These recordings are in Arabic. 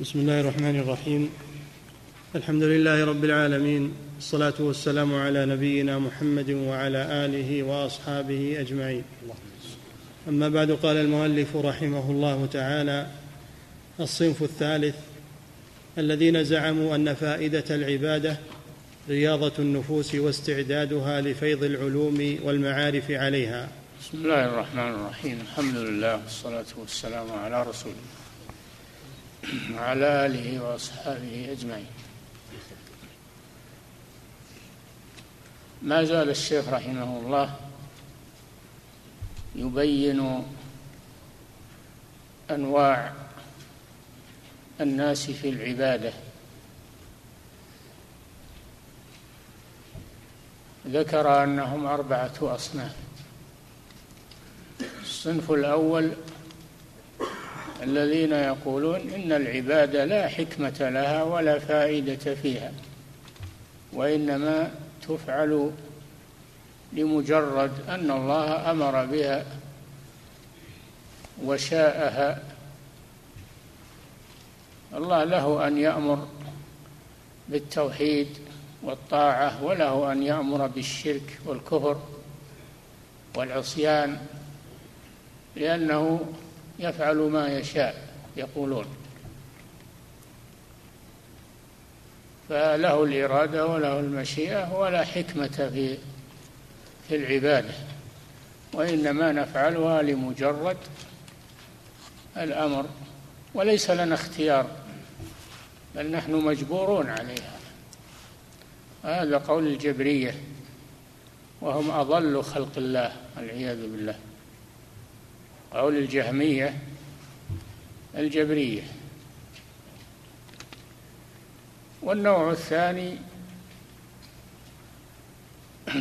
بسم الله الرحمن الرحيم. الحمد لله رب العالمين. الصلاة والسلام على نبينا محمد وعلى آله وأصحابه أجمعين. أما بعد قال المؤلف رحمه الله تعالى الصنف الثالث الذين زعموا أن فائدة العبادة رياضة النفوس واستعدادها لفيض العلوم والمعارف عليها. بسم الله الرحمن الرحيم. الحمد لله والصلاة والسلام على رسول الله وعلى آله وأصحابه أجمعين. ما زال الشيخ رحمه الله يبين أنواع الناس في العبادة. ذكر أنهم أربعة أصناف. الصنف الأول الذين يقولون إن العبادة لا حكمة لها ولا فائدة فيها وإنما تفعل لمجرد أن الله أمر بها وشاءها. الله له أن يأمر بالتوحيد والطاعة وله أن يأمر بالشرك والكفر والعصيان لأنه يفعل ما يشاء يقولون. فله الإرادة وله المشيئة ولا حكمة في في العبادة. وإنما نفعلها لمجرد الأمر وليس لنا اختيار بل نحن مجبورون عليها. هذا قول الجبرية وهم أضل خلق الله والعياذ بالله. قول الجهمية الجبرية. والنوع الثاني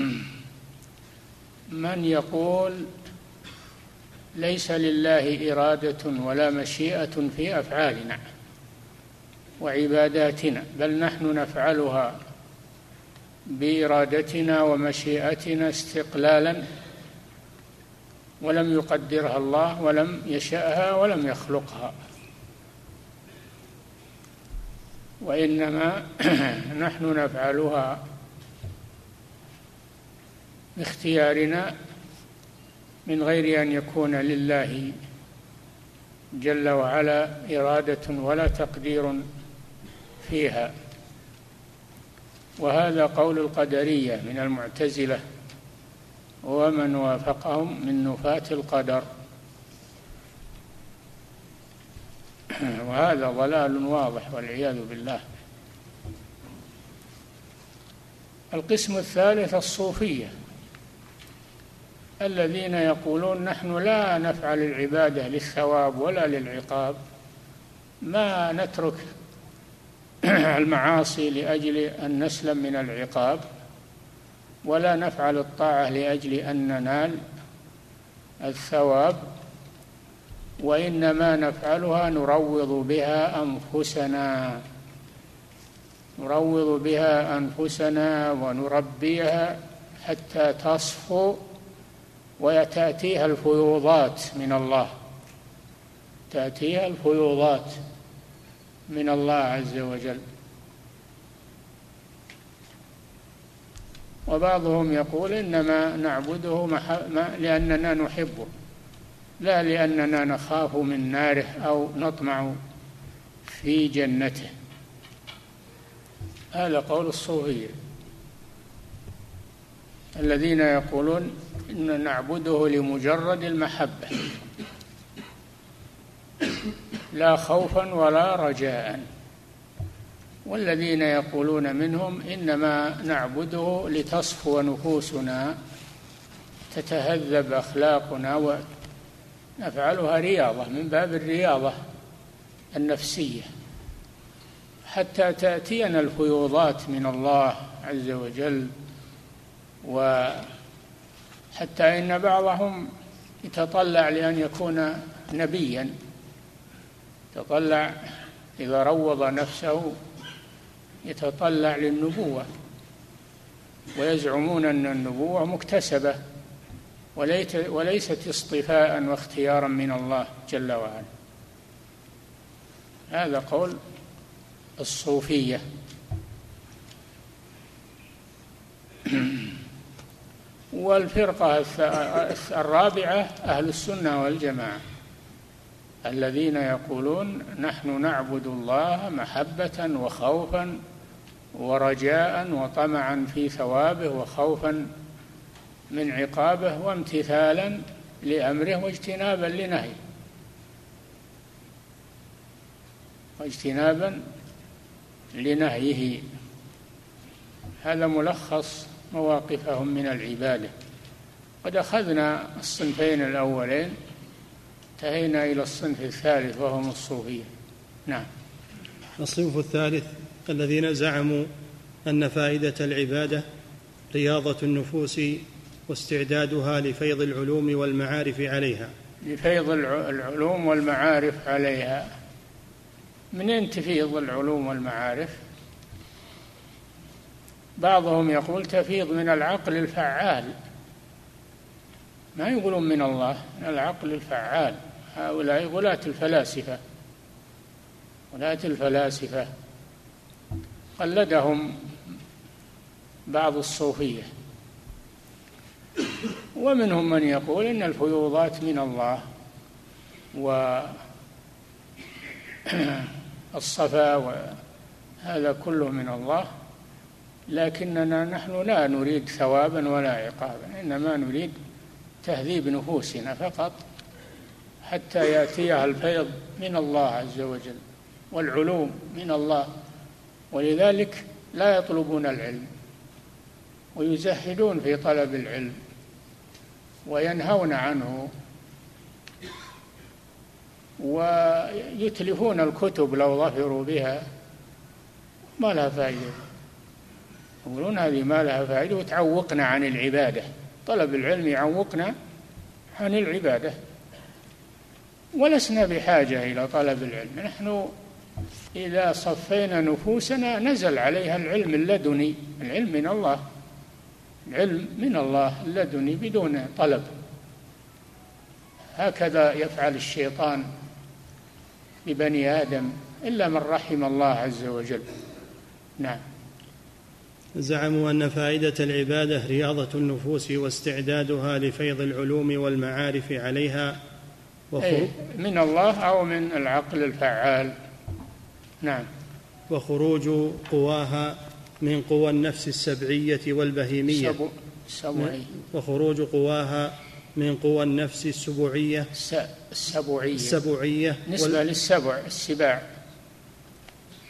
من يقول ليس لله إرادة ولا مشيئة في أفعالنا وعباداتنا بل نحن نفعلها بإرادتنا ومشيئتنا استقلالا ولم يقدرها الله ولم يشأها ولم يخلقها. وإنما نحن نفعلها باختيارنا من غير أن يكون لله جل وعلا إرادة ولا تقدير فيها. وهذا قول القدرية من المعتزلة. ومن وافقهم من نفاة القدر. وهذا ضلال واضح والعياذ بالله. القسم الثالث الصوفية الذين يقولون نحن لا نفعل العبادة للثواب ولا للعقاب ما نترك المعاصي لأجل أن نسلم من العقاب. ولا نفعل الطاعة لأجل أن ننال الثواب وإنما نفعلها نروض بها أنفسنا نروض بها أنفسنا ونربيها حتى تصفو وتأتيها الفيوضات من الله تأتيها الفيوضات من الله عز وجل. وبعضهم يقول إنما نعبده لأننا نحبه لا لأننا نخاف من ناره أو نطمع في جنته. هذا قول الصوفية الذين يقولون إن نعبده لمجرد المحبة لا خوفا ولا رجاء. والذين يقولون منهم إنما نعبده لتصفو نفوسنا تتهذب أخلاقنا ونفعلها رياضة من باب الرياضة النفسية. حتى تأتينا الفيوضات من الله عز وجل وحتى إن بعضهم يتطلع لأن يكون نبيا يتطلع إذا روض نفسه يتطلع للنبوة. ويزعمون أن النبوة مكتسبة وليست اصطفاء واختيارا من الله جل وعلا. هذا قول الصوفية. والفرقة الرابعة أهل السنة والجماعة. الذين يقولون نحن نعبد الله محبة وخوفا ورجاء وطمعا في ثوابه وخوفا من عقابه وامتثالا لأمره واجتنابا لنهيه. واجتنابا لنهيه. هذا ملخص مواقفهم من العبادة. قد أخذنا الصنفين الأولين انتهينا إلى الصنف الثالث وهم الصوفيه نعم. الصنف الثالث الذين زعموا أن فائدة العبادة رياضة النفوس واستعدادها لفيض العلوم والمعارف عليها. لفيض العلوم والمعارف عليها. منين تفيض العلوم والمعارف؟ بعضهم يقول تفيض من العقل الفعال. ما يقولون من الله من العقل الفعال. هؤلاء غلاة الفلاسفة. غلاة الفلاسفة. قلدهم بعض الصوفية. ومنهم من يقول إن الفيوضات من الله والصفا وهذا كله من الله. لكننا نحن لا نريد ثوابا ولا عقابا. إنما نريد تهذيب نفوسنا فقط. حتى يأتيها الفيض من الله عز وجل والعلوم من الله. ولذلك لا يطلبون العلم ويزهدون في طلب العلم وينهون عنه ويتلفون الكتب لو ظفروا بها ما لها فائدة. يقولون هذه ما لها فائدة وتعوقنا عن العبادة. طلب العلم يعوقنا عن العبادة. ولسنا بحاجة إلى طلب العلم. نحن إذا صفينا نفوسنا نزل عليها العلم اللدني. العلم من الله. العلم من الله اللدني بدون طلب. هكذا يفعل الشيطان ببني آدم إلا من رحم الله عز وجل. نعم. زعموا أن فائدة العبادة رياضة النفوس واستعدادها لفيض العلوم والمعارف عليها أي من الله أو من العقل الفعال. نعم. وخروج قواها من قوى النفس السبعية والبهيمية. سبو سبوعي وخروج قواها من قوى النفس السبوعيه السبوعيه السبوعيه نسبة وال... للسبع السباع.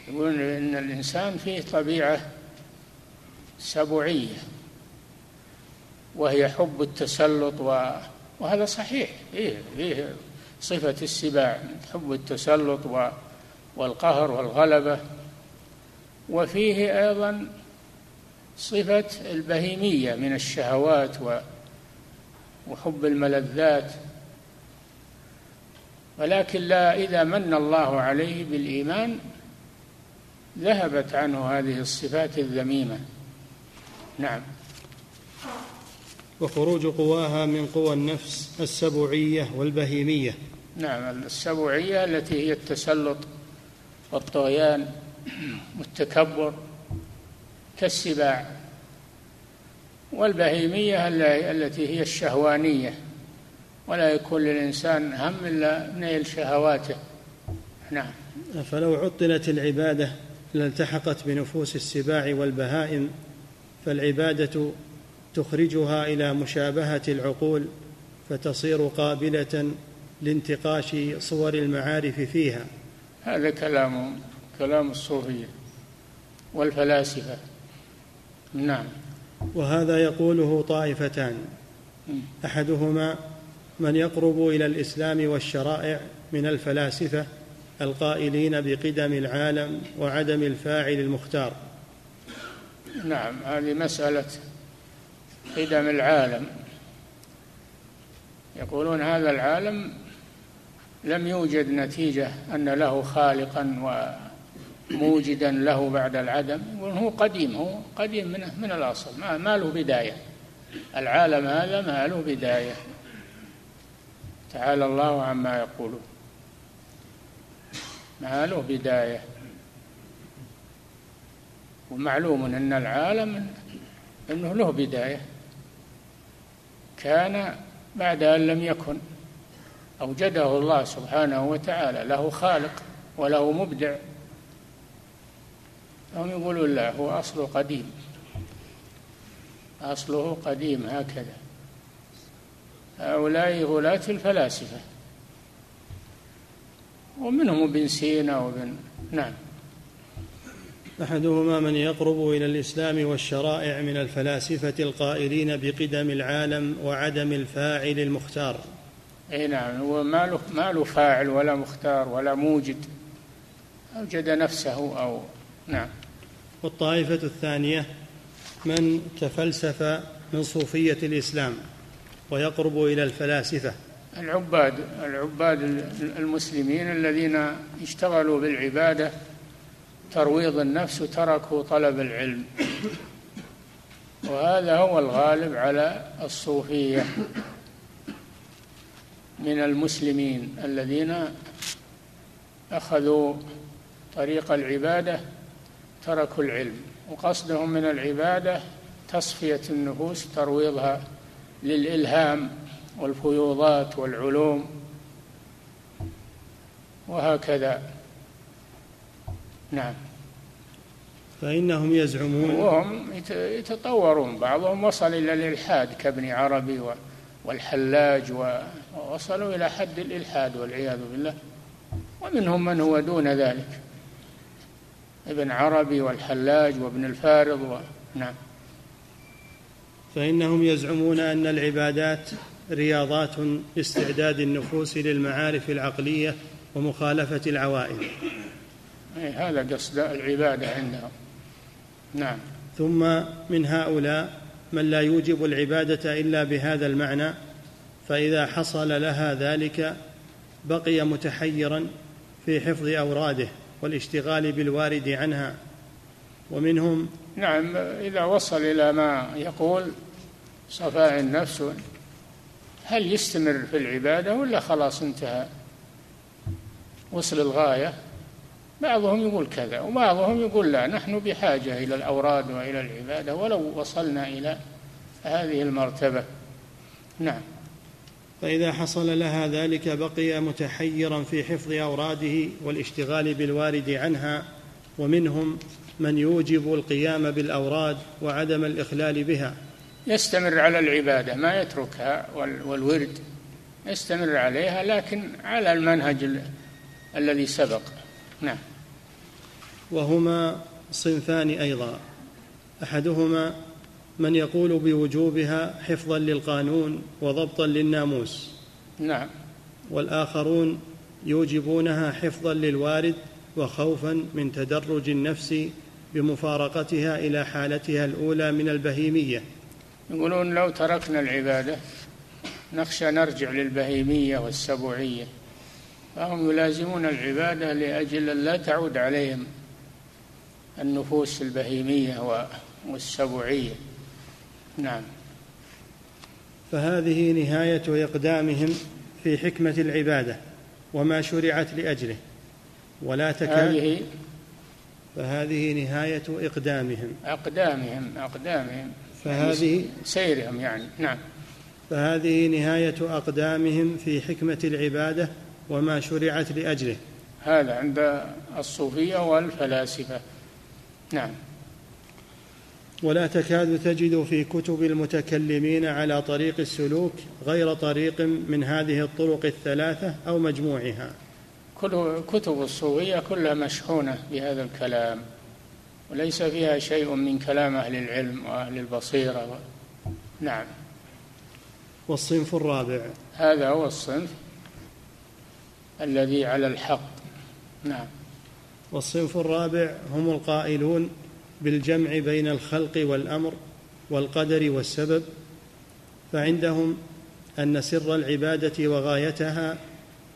يقولون إن الإنسان فيه طبيعة سبوعية وهي حب التسلط و... وهذا صحيح. فيه فيه صفة السباع حب التسلط. والقهر والغلبة وفيه أيضا صفة البهيمية من الشهوات. وحب الملذات ولكن لا إذا من الله عليه بالإيمان ذهبت عنه هذه الصفات الذميمة نعم وخروج قواها من قوى النفس السبوعية والبهيمية نعم السبوعية التي هي التسلط والطغيان والتكبر كالسباع والبهيمية التي هي الشهوانية. ولا يكون للإنسان هم إلا نيل شهواته. نعم. فلو عطلت العبادة لالتحقت بنفوس السباع والبهائم فالعبادة تخرجها إلى مشابهة العقول فتصير قابلة لانتقاش صور المعارف فيها. هذا كلام كلام الصوفية والفلاسفة. نعم. وهذا يقوله طائفتان. أحدهما من يقرب إلى الإسلام والشرائع من الفلاسفة القائلين بقدم العالم وعدم الفاعل المختار. نعم هذه مسألة قدم العالم. يقولون هذا العالم لم يوجد نتيجة أن له خالقا وموجدا له بعد العدم هو قديم هو قديم من, من الأصل ما, ما له بداية. العالم هذا ما له بداية. تعالى الله عما يقولون. ما له بداية. ومعلوم أن العالم أنه له بداية. كان بعد أن لم يكن. أوجده الله سبحانه وتعالى له خالق وله مبدع. هم يقولون لا هو أصله قديم. أصله قديم هكذا. هؤلاء غلاة الفلاسفة. ومنهم ابن سينا وابن نعم. أحدهما من يقرب إلى الإسلام والشرائع من الفلاسفة القائلين بقدم العالم وعدم الفاعل المختار. إي نعم هو ما له ما له فاعل ولا مختار ولا موجد. أوجد نفسه أو نعم. والطائفة الثانية من تفلسف من صوفية الإسلام ويقرب إلى الفلاسفة. العباد العباد المسلمين الذين اشتغلوا بالعبادة ترويض النفس وتركوا طلب العلم. وهذا هو الغالب على الصوفية. من المسلمين الذين أخذوا طريق العبادة تركوا العلم. وقصدهم من العبادة تصفية النفوس ترويضها للإلهام والفيوضات والعلوم. وهكذا. نعم. فإنهم يزعمون. وهم يتطورون. بعضهم وصل إلى الإلحاد كابن عربي والحلاج ووصلوا إلى حد الإلحاد والعياذ بالله. ومنهم من هو دون ذلك. ابن عربي والحلاج وابن الفارض و... نعم. فإنهم يزعمون أن العبادات رياضات لاستعداد النفوس للمعارف العقلية ومخالفة العوائد هذا قصد العبادة عندهم. نعم. ثم من هؤلاء من لا يوجب العبادة إلا بهذا المعنى فإذا حصل لها ذلك بقي متحيرا في حفظ أوراده والاشتغال بالوارد عنها. ومنهم نعم إذا وصل إلى ما يقول صفاء النفس هل يستمر في العبادة ولا خلاص انتهى؟ وصل الغاية. بعضهم يقول كذا وبعضهم يقول لا نحن بحاجة إلى الأوراد وإلى العبادة ولو وصلنا إلى هذه المرتبة. نعم. فإذا حصل لها ذلك بقي متحيرا في حفظ أوراده والاشتغال بالوارد عنها ومنهم من يوجب القيام بالأوراد وعدم الإخلال بها. يستمر على العبادة ما يتركها والورد يستمر عليها لكن على المنهج الذي سبق. نعم. وهما صنفان أيضا. أحدهما من يقول بوجوبها حفظا للقانون وضبطا للناموس. نعم. والآخرون يوجبونها حفظا للوارد وخوفا من تدرج النفس بمفارقتها إلى حالتها الأولى من البهيمية. يقولون لو تركنا العبادة نخشى نرجع للبهيمية والسبوعية. فهم يلازمون العبادة لأجل أن لا تعود عليهم النفوس البهيمية والسبوعية. نعم. فهذه نهاية إقدامهم في حكمة العبادة وما شرعت لأجله. ولا تكاد هذه فهذه نهاية إقدامهم. أقدامهم أقدامهم. فهذه سيرهم يعني. نعم. فهذه نهاية أقدامهم في حكمة العبادة وما شرعت لأجله. هذا عند الصوفية والفلاسفة. نعم. ولا تكاد تجد في كتب المتكلمين على طريق السلوك غير طريق من هذه الطرق الثلاثة أو مجموعها. كل كتب الصوفية كلها مشحونة بهذا الكلام وليس فيها شيء من كلام أهل العلم وأهل البصيرة. و... نعم. والصنف الرابع. هذا هو الصنف الذي على الحق. نعم. والصنف الرابع هم القائلون بالجمع بين الخلق والأمر والقدر والسبب فعندهم أن سر العبادة وغايتها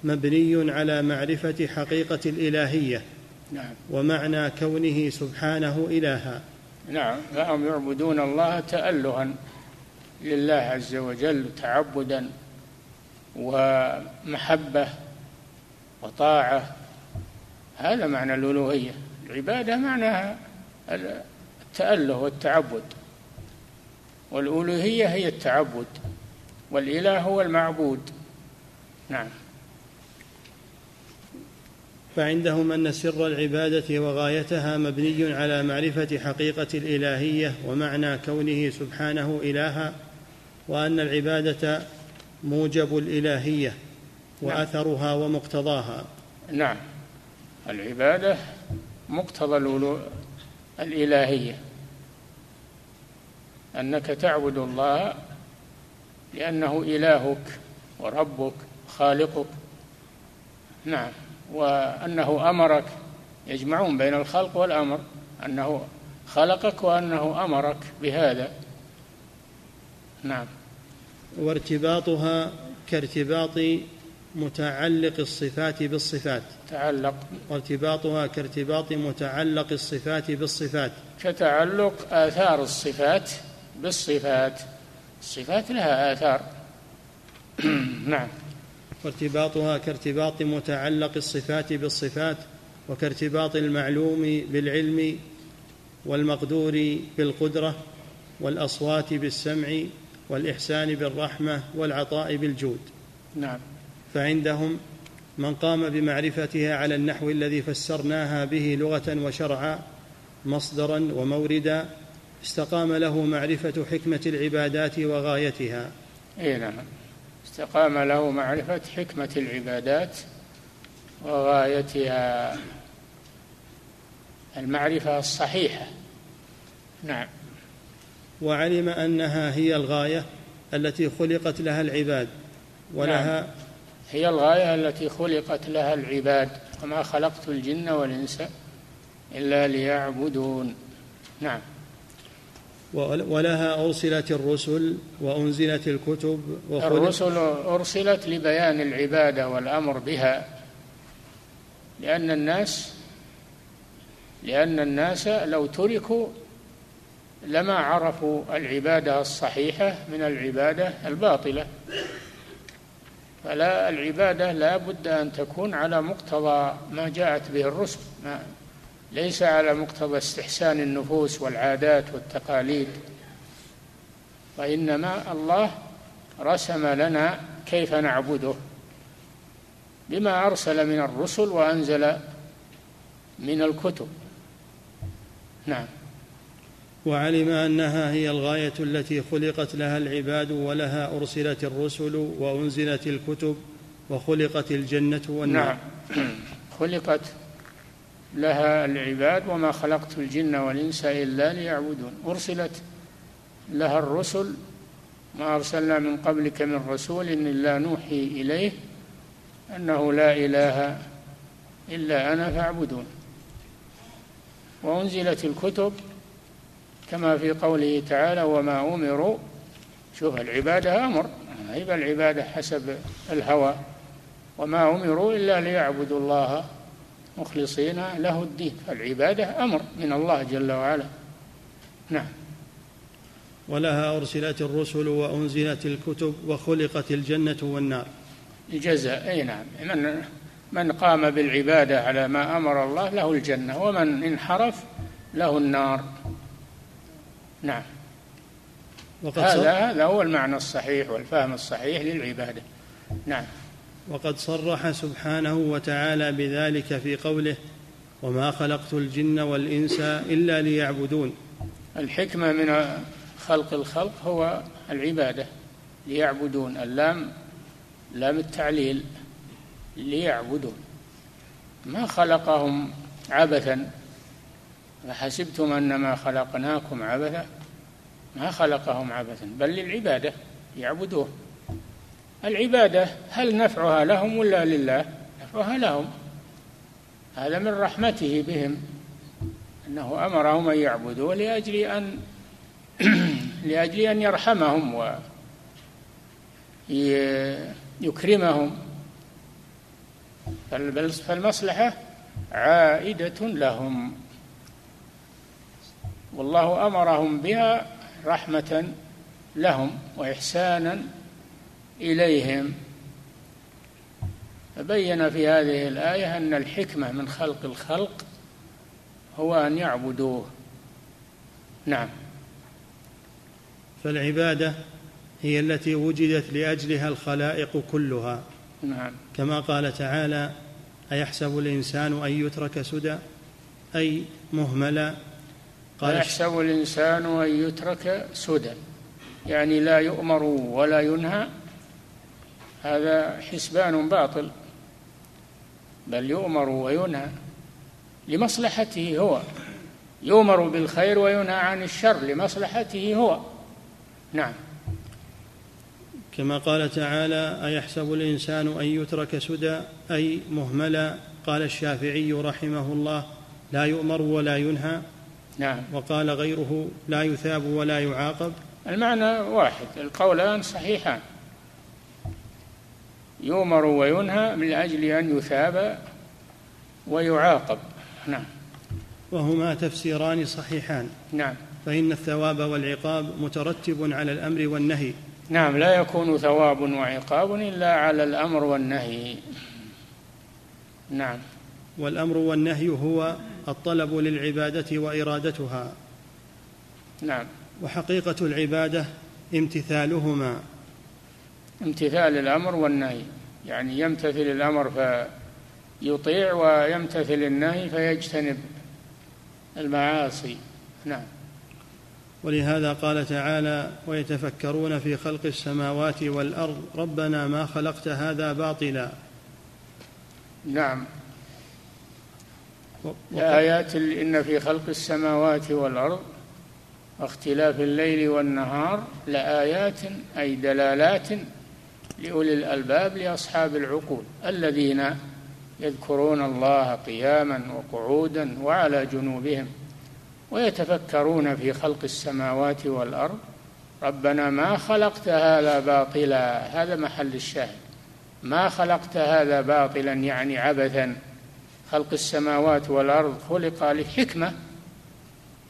مبني على معرفة حقيقة الإلهية نعم. ومعنى كونه سبحانه إلها. نعم. فهم يعبدون الله تألها لله عز وجل تعبدا ومحبة وطاعة. هذا معنى الألوهية. العبادة معناها التأله والتعبد. والألوهية هي التعبد والإله هو المعبود. نعم. فعندهم أن سر العبادة وغايتها مبني على معرفة حقيقة الإلهية ومعنى كونه سبحانه إلها وأن العبادة موجب الإلهية نعم. وأثرها ومقتضاها. نعم. العبادة مقتضى الإلهية أنك تعبد الله لأنه إلهك وربك خالقك. نعم وأنه أمرك. يجمعون بين الخلق والأمر أنه خلقك وأنه أمرك بهذا. نعم. وارتباطها كارتباط متعلق الصفات بالصفات. تعلق. وارتباطها كارتباط متعلق الصفات بالصفات. كتعلق آثار الصفات بالصفات. الصفات لها آثار. نعم. وارتباطها كارتباط متعلق الصفات بالصفات وكارتباط المعلوم بالعلم والمقدور بالقدرة والأصوات بالسمع والإحسان بالرحمة والعطاء بالجود. نعم. فعندهم من قام بمعرفتها على النحو الذي فسرناها به لغة وشرعا مصدرا وموردا استقام له معرفة حكمة العبادات وغايتها. اي نعم استقام له معرفة حكمة العبادات وغايتها. المعرفة الصحيحة. نعم. وعلم أنها هي الغاية التي خلقت لها العباد ولها نعم. هي الغاية التي خلقت لها العباد وما خلقت الجن والإنس إلا ليعبدون. نعم. ولها أرسلت الرسل وأنزلت الكتب الرسل أرسلت لبيان العبادة والأمر بها لأن الناس لأن الناس لو تركوا لما عرفوا العبادة الصحيحة من العبادة الباطلة. فلا العبادة لا بد أن تكون على مقتضى ما جاءت به الرسل ما ليس على مقتضى استحسان النفوس والعادات والتقاليد. وإنما الله رسم لنا كيف نعبده. بما أرسل من الرسل وأنزل من الكتب. نعم. وعلم أنها هي الغاية التي خلقت لها العباد ولها أرسلت الرسل وأنزلت الكتب وخلقت الجنة والنار. نعم. خلقت لها العباد وما خلقت الجن والإنس إلا ليعبدون. أرسلت لها الرسل ما أرسلنا من قبلك من رسول إلا نوحي إليه أنه لا إله إلا أنا فاعبدون. وأنزلت الكتب كما في قوله تعالى وما أمروا شوف العبادة أمر. هيبة العبادة حسب الهوى. وما أمروا إلا ليعبدوا الله مخلصين له الدين. فالعبادة أمر من الله جل وعلا. نعم. ولها أرسلت الرسل وأنزلت الكتب وخلقت الجنة والنار. الجزاء أي نعم. من من قام بالعبادة على ما أمر الله له الجنة ومن انحرف له النار. نعم. هذا هذا هو المعنى الصحيح والفهم الصحيح للعبادة. نعم. وقد صرح سبحانه وتعالى بذلك في قوله وما خلقت الجن والإنس إلا ليعبدون. الحكمة من خلق الخلق هو العبادة ليعبدون. اللام لام التعليل ليعبدون. ما خلقهم عبثا؟ فحسبتم أنما خلقناكم عبثا؟ ما خلقهم عبثا بل للعبادة يعبدوه. العبادة هل نفعها لهم ولا لله؟ نفعها لهم. هذا من رحمته بهم أنه أمرهم أن يعبدوا لأجل أن لأجل أن يرحمهم ويكرمهم فالمصلحة عائدة لهم. والله أمرهم بها رحمة لهم وإحسانا إليهم. بين في هذه الآية أن الحكمة من خلق الخلق هو أن يعبدوه. نعم. فالعبادة هي التي وجدت لأجلها الخلائق كلها. نعم. كما قال تعالى أيحسب الإنسان أن يترك سدى أي مهملا قال أيحسب الإنسان أن يترك سدى. يعني لا يؤمر ولا ينهى. هذا حسبان باطل. بل يؤمر وينهى لمصلحته هو. يؤمر بالخير وينهى عن الشر لمصلحته هو. نعم. كما قال تعالى أيحسب الإنسان أن يترك سدى؟ أي مهملا. قال الشافعي رحمه الله لا يؤمر ولا ينهى. نعم. وقال غيره لا يثاب ولا يعاقب. المعنى واحد القولان صحيحان. يؤمر وينهى من أجل أن يثاب ويعاقب. نعم. وهما تفسيران صحيحان. نعم. فإن الثواب والعقاب مترتب على الأمر والنهي. نعم لا يكون ثواب وعقاب إلا على الأمر والنهي. نعم. والأمر والنهي هو الطلب للعبادة وإرادتها. نعم. وحقيقة العبادة امتثالهما. امتثال الأمر والنهي. يعني يمتثل الأمر فيطيع ويمتثل النهي فيجتنب المعاصي. نعم. ولهذا قال تعالى ويتفكرون في خلق السماوات والأرض ربنا ما خلقت هذا باطلا. نعم. آيات إن في خلق السماوات والأرض واختلاف الليل والنهار لآيات أي دلالات لأولي الألباب لأصحاب العقول الذين يذكرون الله قياما وقعودا وعلى جنوبهم ويتفكرون في خلق السماوات والأرض ربنا ما خلقت هذا باطلا. هذا محل الشاهد. ما خلقت هذا باطلا يعني عبثا. خلق السماوات والأرض خلق لحكمة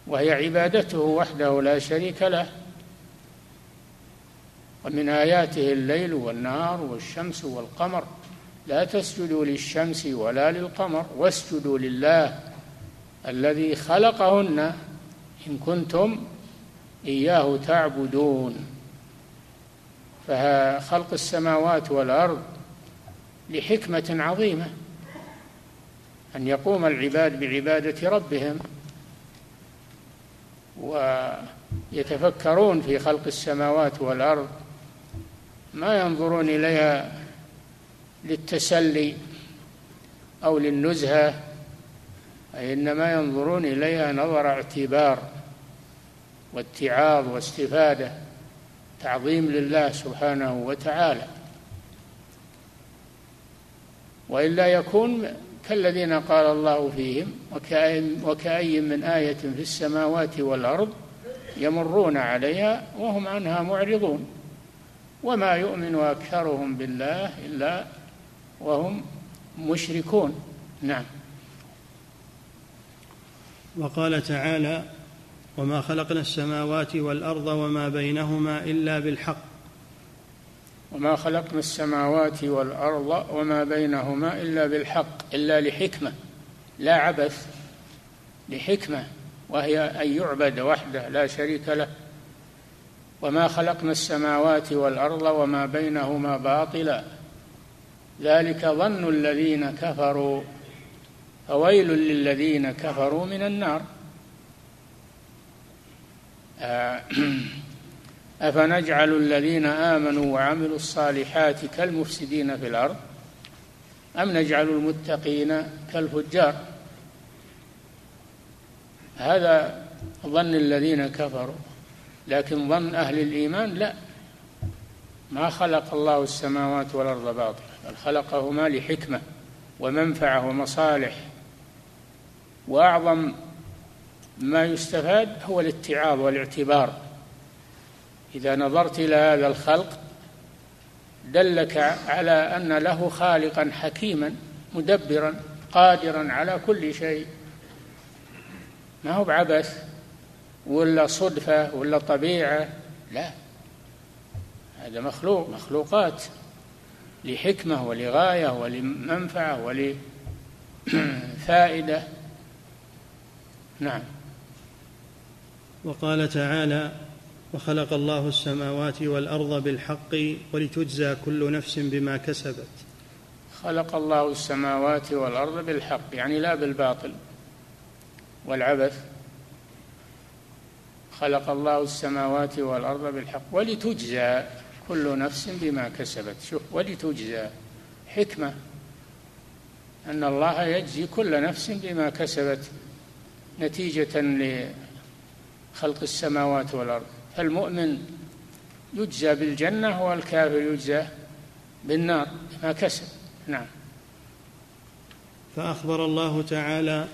وهي عبادته وحده لا شريك له. ومن آياته الليل والنهار والشمس والقمر لا تسجدوا للشمس ولا للقمر واسجدوا لله الذي خلقهن إن كنتم إياه تعبدون. فخلق السماوات والأرض لحكمة عظيمة. أن يقوم العباد بعبادة ربهم ويتفكرون في خلق السماوات والأرض ما ينظرون إليها للتسلي أو للنزهة إنما ينظرون إليها نظر اعتبار واتعاظ واستفادة تعظيم لله سبحانه وتعالى. وإلا يكون كالذين قال الله فيهم وكأي من آية في السماوات والأرض يمرون عليها وهم عنها معرضون. وما يؤمن أكثرهم بالله إلا وهم مشركون. نعم. وقال تعالى وما خلقنا السماوات والأرض وما بينهما إلا بالحق وما خلقنا السماوات والأرض وما بينهما إلا بالحق إلا لحكمة لا عبث لحكمة وهي أن يعبد وحده لا شريك له. وما خلقنا السماوات والأرض وما بينهما باطلا. ذلك ظن الذين كفروا. فويل للذين كفروا من النار. آه، أفنجعل الذين آمنوا وعملوا الصالحات كالمفسدين في الأرض؟ أم نجعل المتقين كالفجار؟ هذا ظن الذين كفروا لكن ظن أهل الإيمان لا. ما خلق الله السماوات والأرض باطلا بل خلقهما لحكمة ومنفعة ومصالح. وأعظم ما يستفاد هو الاتعاظ والاعتبار. إذا نظرت إلى هذا الخلق دلك على أن له خالقا حكيما مدبرا قادرا على كل شيء. ما هو بعبث ولا صدفة ولا طبيعة؟ لا هذا مخلوق مخلوقات لحكمة ولغاية ولمنفعة ولفائدة. نعم. وقال تعالى وخلق الله السماوات والأرض بالحق ولتجزى كل نفس بما كسبت. خلق الله السماوات والأرض بالحق يعني لا بالباطل والعبث. خلق الله السماوات والأرض بالحق ولتجزى كل نفس بما كسبت. شوف ولتجزى حكمة أن الله يجزي كل نفس بما كسبت نتيجة لخلق السماوات والأرض. فالمؤمن يجزى بالجنة والكافر يجزى بالنار ما كسب. نعم. فأخبر الله تعالى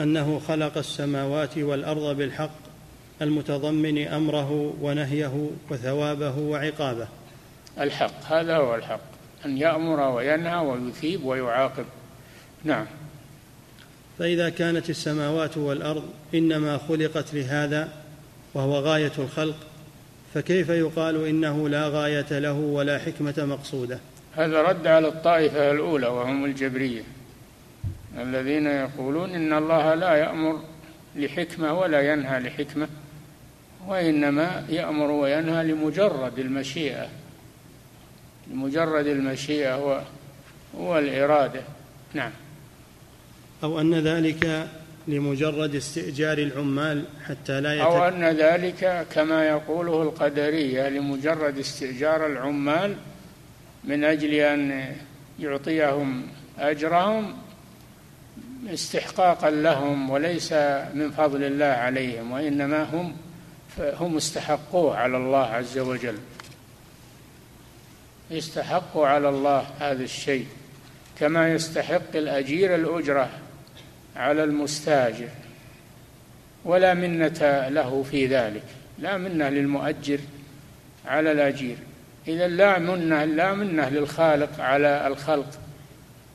أنه خلق السماوات والأرض بالحق المتضمن أمره ونهيه وثوابه وعقابه. الحق هذا هو الحق أن يأمر وينهى ويثيب ويعاقب. نعم. فإذا كانت السماوات والأرض إنما خلقت لهذا وهو غاية الخلق فكيف يقال إنه لا غاية له ولا حكمة مقصودة؟ هذا رد على الطائفة الأولى وهم الجبرية الذين يقولون إن الله لا يأمر لحكمة ولا ينهى لحكمة وإنما يأمر وينهى لمجرد المشيئة لمجرد المشيئة هو هو الإرادة نعم. أو أن ذلك لمجرد استئجار العمال حتى لا يتك... أو أن ذلك كما يقوله القدرية لمجرد استئجار العمال من أجل أن يعطيهم أجرهم استحقاقا لهم وليس من فضل الله عليهم وإنما هم هم استحقوه على الله عز وجل. استحقوا على الله هذا الشيء. كما يستحق الأجير الأجرة. على المستاجر ولا منة له في ذلك. لا منة للمؤجر على الأجير. إذا لا منة لا منة للخالق على الخلق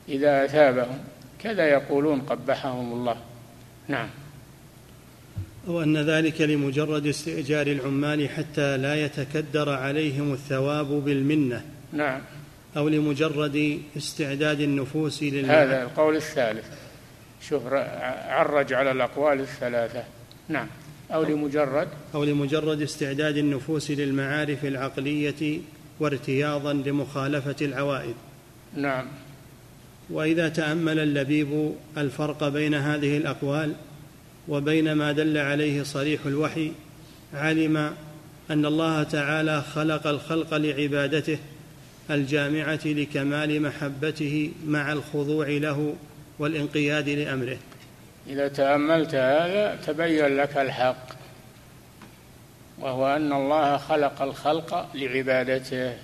إذا أثابهم. كذا يقولون قبحهم الله. نعم. وأن ذلك لمجرد استئجار العمال حتى لا يتكدر عليهم الثواب بالمنة. نعم. أو لمجرد استعداد النفوس لله هذا القول الثالث. شوف عرج على الأقوال الثلاثة. نعم. أو لمجرد؟ أو لمجرد استعداد النفوس للمعارف العقلية وارتياضا لمخالفة العوائد. نعم. وإذا تأمل اللبيب الفرق بين هذه الأقوال وبين ما دل عليه صريح الوحي علم أن الله تعالى خلق الخلق لعبادته الجامعة لكمال محبته مع الخضوع له والانقياد لأمره. إذا تأملت هذا تبين لك الحق وهو أن الله خلق الخلق لعبادته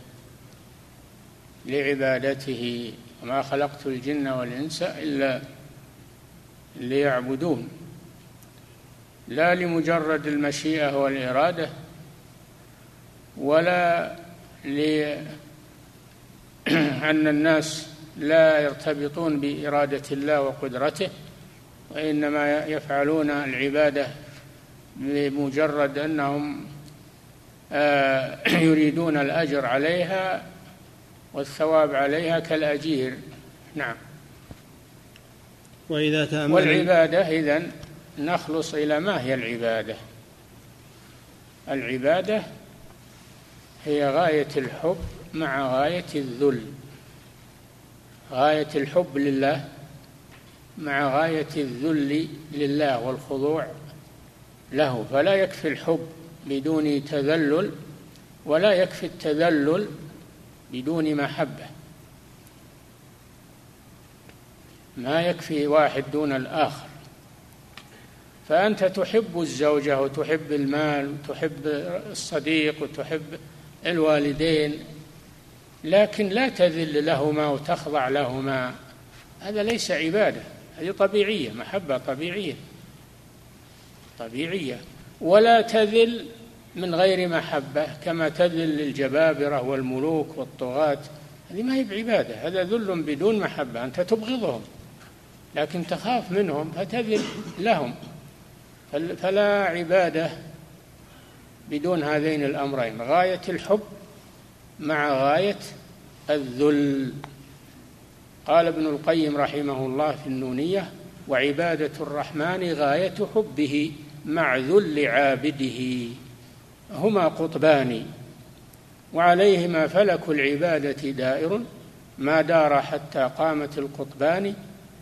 لعبادته. وما خلقت الجن والإنس إلا ليعبدون. لا لمجرد المشيئة والإرادة ولا لأن الناس لا يرتبطون بإرادة الله وقدرته وإنما يفعلون العبادة لمجرد أنهم آه، يريدون الأجر عليها والثواب عليها كالأجير. نعم. وإذا تامل والعبادة اذا نخلص إلى ما هي العبادة؟ العبادة هي غاية الحب مع غاية الذل. غاية الحب لله مع غاية الذل لله والخضوع له. فلا يكفي الحب بدون تذلل ولا يكفي التذلل بدون محبة. ما يكفي واحد دون الآخر. فأنت تحب الزوجة وتحب المال وتحب الصديق وتحب الوالدين لكن لا تذل لهما وتخضع لهما. هذا ليس عبادة هذه طبيعية محبة طبيعية. طبيعية. ولا تذل من غير محبة كما تذل للجبابرة والملوك والطغاة. هذه ما هي بعبادة هذا ذل بدون محبة أنت تبغضهم. لكن تخاف منهم فتذل لهم. فلا عبادة بدون هذين الأمرين. غاية الحب مع غاية الذل. قال ابن القيم رحمه الله في النونية وعبادة الرحمن غاية حبه مع ذل عابده. هما قطبان وعليهما فلك العبادة دائر ما دار حتى قامت القطبان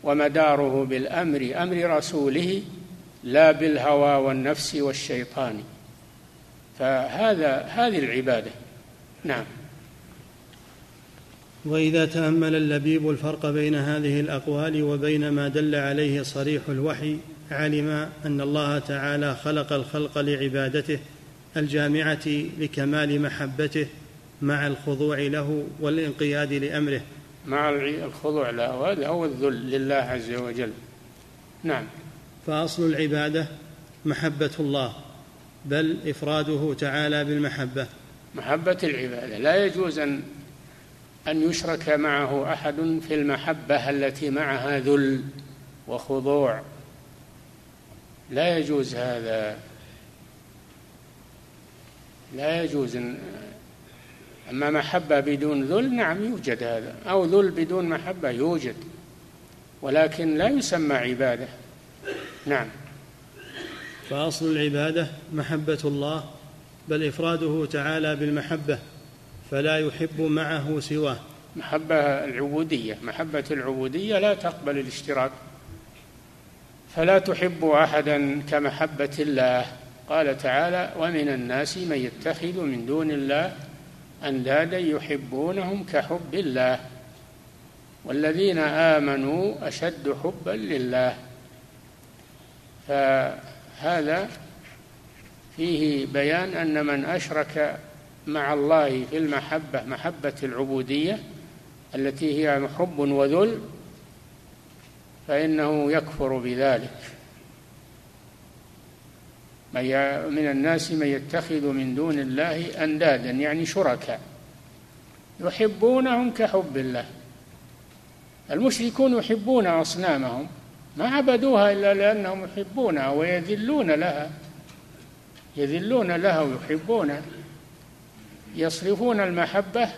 ومداره بالأمر أمر رسوله لا بالهوى والنفس والشيطان. فهذا هذه العبادة. نعم. وإذا تأمل اللبيب الفرق بين هذه الأقوال وبين ما دل عليه صريح الوحي علم أن الله تعالى خلق الخلق لعبادته الجامعة لكمال محبته مع الخضوع له والانقياد لأمره. مع الخضوع له هو الذل لله عز وجل. نعم. فأصل العبادة محبة الله بل إفراده تعالى بالمحبة. محبة العبادة. لا يجوز أن أن يشرك معه أحد في المحبة التي معها ذل وخضوع. لا يجوز هذا. لا يجوز أن أما محبة بدون ذل نعم يوجد هذا. أو ذل بدون محبة يوجد. ولكن لا يسمى عبادة. نعم. فأصل العبادة محبة الله بل إفراده تعالى بالمحبة. فلا يحب معه سواه. محبة العبودية محبة العبودية لا تقبل الاشتراك. فلا تحب أحدا كمحبة الله. قال تعالى ومن الناس من يتخذ من دون الله أندادا يحبونهم كحب الله. والذين آمنوا أشد حبا لله. فهذا فيه بيان أن من أشرك مع الله في المحبة محبة العبودية التي هي حب وذل فإنه يكفر بذلك. من الناس من يتخذ من دون الله أندادا يعني شركاء يحبونهم كحب الله. المشركون يحبون أصنامهم ما عبدوها إلا لأنهم يحبونها ويذلون لها يذلون لها ويحبونها. يصرفون المحبة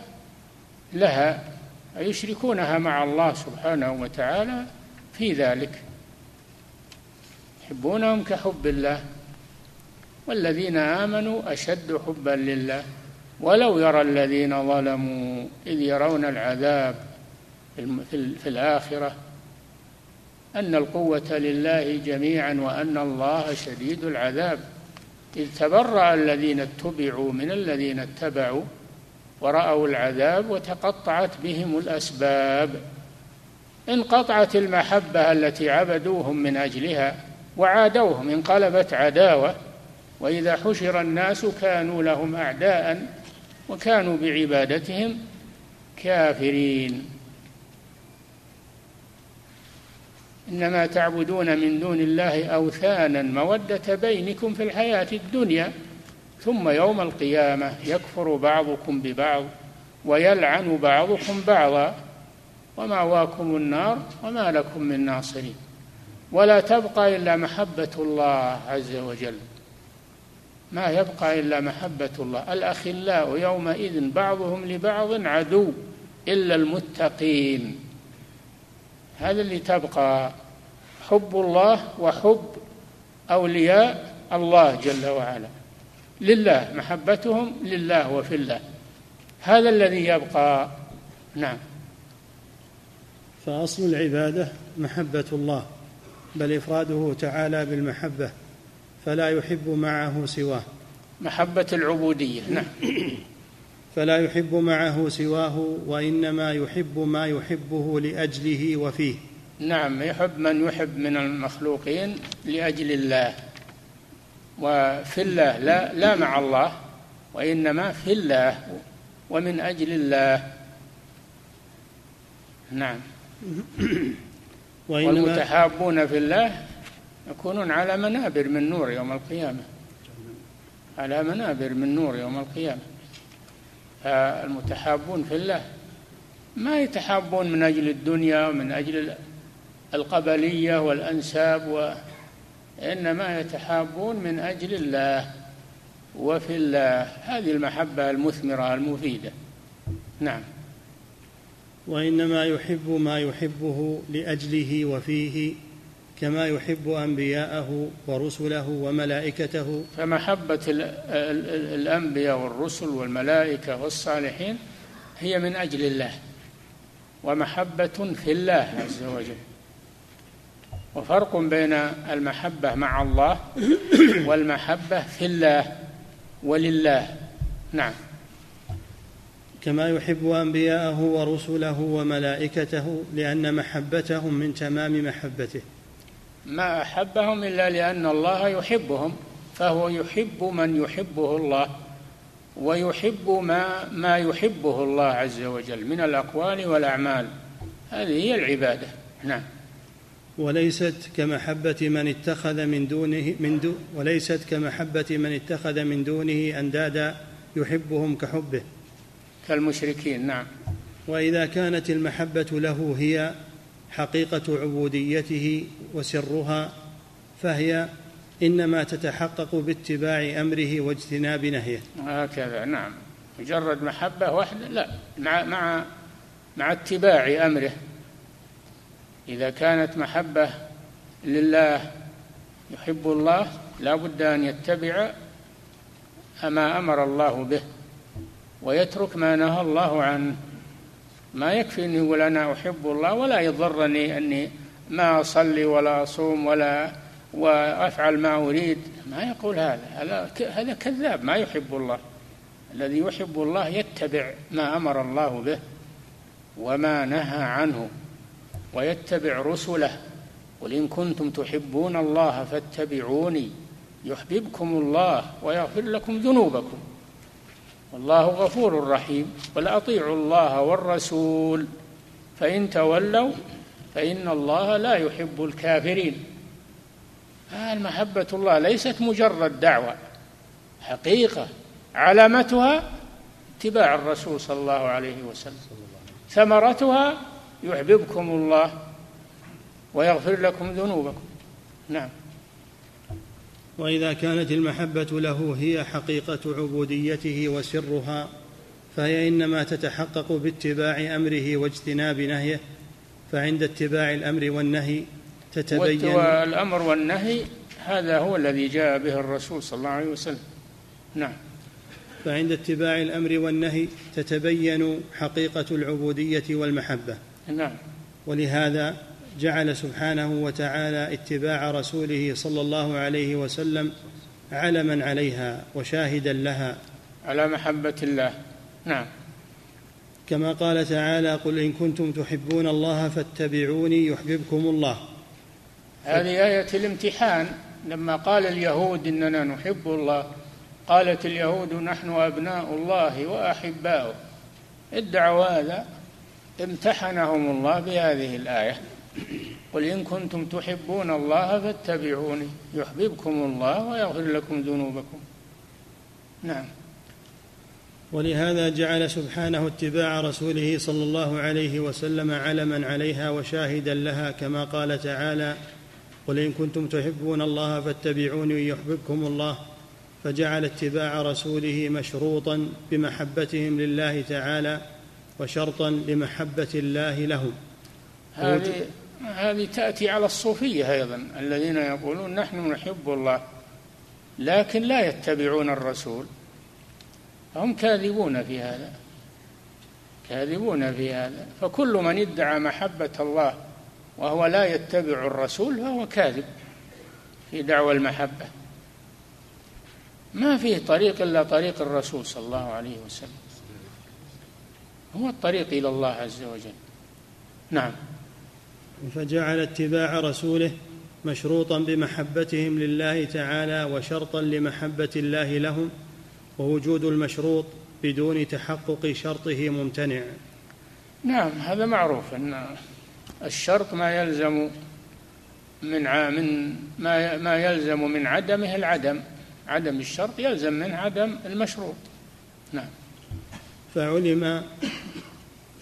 لها ويشركونها مع الله سبحانه وتعالى في ذلك. يحبونهم كحب الله. والذين آمنوا أشد حبا لله. ولو يرى الذين ظلموا إذ يرون العذاب في الآخرة. أن القوة لله جميعا وأن الله شديد العذاب. إذ تبرأ الذين اتبعوا من الذين اتبعوا ورأوا العذاب وتقطعت بهم الأسباب. انقطعت المحبة التي عبدوهم من أجلها وعادوهم انقلبت عداوة وإذا حشر الناس كانوا لهم اعداء وكانوا بعبادتهم كافرين. إنما تعبدون من دون الله أوثانا مودة بينكم في الحياة الدنيا ثم يوم القيامة يكفر بعضكم ببعض ويلعن بعضكم بعضا ومأواكم النار وما لكم من ناصرين. ولا تبقى إلا محبة الله عز وجل. ما يبقى إلا محبة الله. الأخلاء يومئذ بعضهم لبعض عدو إلا المتقين. هذا اللي تبقى حب الله وحب أولياء الله جل وعلا. لله محبتهم لله وفي الله. هذا الذي يبقى نعم. فأصل العبادة محبة الله بل إفراده تعالى بالمحبة فلا يحب معه سواه. محبة العبودية نعم. فلا يحب معه سواه وإنما يحب ما يحبه لأجله وفيه. نعم يحب من يحب من المخلوقين لأجل الله. وفي الله لا لا مع الله وإنما في الله ومن أجل الله. نعم. والمتحابون في الله يكونون على منابر من نور يوم القيامة. على منابر من نور يوم القيامة. فالمتحابون في الله. ما يتحابون من أجل الدنيا ومن أجل القبلية والأنساب و إنما يتحابون من أجل الله وفي الله. هذه المحبة المثمرة المفيدة. نعم. وإنما يحب ما يحبه لأجله وفيه كما يحب أنبياءه ورسله وملائكته. فمحبة الأنبياء والرسل والملائكة والصالحين هي من أجل الله ومحبة في الله عز وجل. وفرق بين المحبة مع الله والمحبة في الله ولله. نعم. كما يحب أنبياءه ورسله وملائكته لأن محبتهم من تمام محبته. ما أحبهم إلا لأن الله يحبهم فهو يحب من يحبه الله ويحب ما ما يحبه الله عز وجل من الأقوال والأعمال. هذه هي العبادة. نعم. وليست كمحبة من اتخذ من دونه من دو وليست كمحبة من اتخذ من دونه أندادا يحبهم كحبه. كالمشركين. نعم. وإذا كانت المحبة له هي حقيقة عبوديته وسرها فهي إنما تتحقق باتباع أمره واجتناب نهيه. هكذا نعم. مجرد محبة واحدة لا. مع مع مع اتباع أمره. إذا كانت محبة لله يحب الله لا بد أن يتبع ما أمر الله به ويترك ما نهى الله عنه. ما يكفي أن يقول أنا أحب الله ولا يضرني أني ما أصلي ولا أصوم ولا وأفعل ما أريد. ما يقول هذا. هذا كذاب. ما يحب الله. الذي يحب الله يتبع ما أمر الله به وما نهى عنه ويتبع رسله. قل إن كنتم تحبون الله فاتبعوني يحببكم الله ويغفر لكم ذنوبكم. والله غفور رحيم. قل أطيعوا الله والرسول. فإن تولوا فإن الله لا يحب الكافرين. المحبة الله ليست مجرد دعوة حقيقة علامتها اتباع الرسول صلى الله عليه وسلم. ثمرتها يحببكم الله ويغفر لكم ذنوبكم. نعم. وإذا كانت المحبة له هي حقيقة عبوديته وسرها فهي إنما تتحقق باتباع أمره واجتناب نهيه فعند اتباع الأمر والنهي تتبين. والامر والنهي هذا هو الذي جاء به الرسول صلى الله عليه وسلم. نعم. فعند اتباع الأمر والنهي تتبين حقيقة العبودية والمحبة. نعم. ولهذا جعل سبحانه وتعالى اتباع رسوله صلى الله عليه وسلم علما عليها وشاهدا لها. على محبة الله. نعم. كما قال تعالى قل إن كنتم تحبون الله فاتبعوني يحببكم الله. هذه آية الامتحان. لما قال اليهود إننا نحب الله قالت اليهود نحن أبناء الله وأحباؤه. ادعوا هذا امتحنهم الله بهذه الآية. قل إن كنتم تحبون الله فاتبعوني يحببكم الله ويغفر لكم ذنوبكم. نعم. ولهذا جعل سبحانه اتباع رسوله صلى الله عليه وسلم علما عليها وشاهدا لها كما قال تعالى قل إن كنتم تحبون الله فاتبعوني يحببكم الله. فجعل اتباع رسوله مشروطا بمحبتهم لله تعالى وشرطا لمحبة الله لهم. هذه هذه تأتي على الصوفية أيضا الذين يقولون نحن نحب الله لكن لا يتبعون الرسول. هم كاذبون في هذا كاذبون في هذا. فكل من ادعى محبة الله وهو لا يتبع الرسول فهو كاذب في دعوى المحبة. ما فيه طريق إلا طريق الرسول صلى الله عليه وسلم. هو الطريق إلى الله عز وجل. نعم. فجعل اتباع رسوله مشروطا بمحبتهم لله تعالى وشرطا لمحبة الله لهم ووجود المشروط بدون تحقق شرطه ممتنع. نعم هذا معروف أن الشرط ما يلزم من من ما ما يلزم من عدمه العدم. عدم الشرط يلزم من عدم المشروط. نعم. فعلم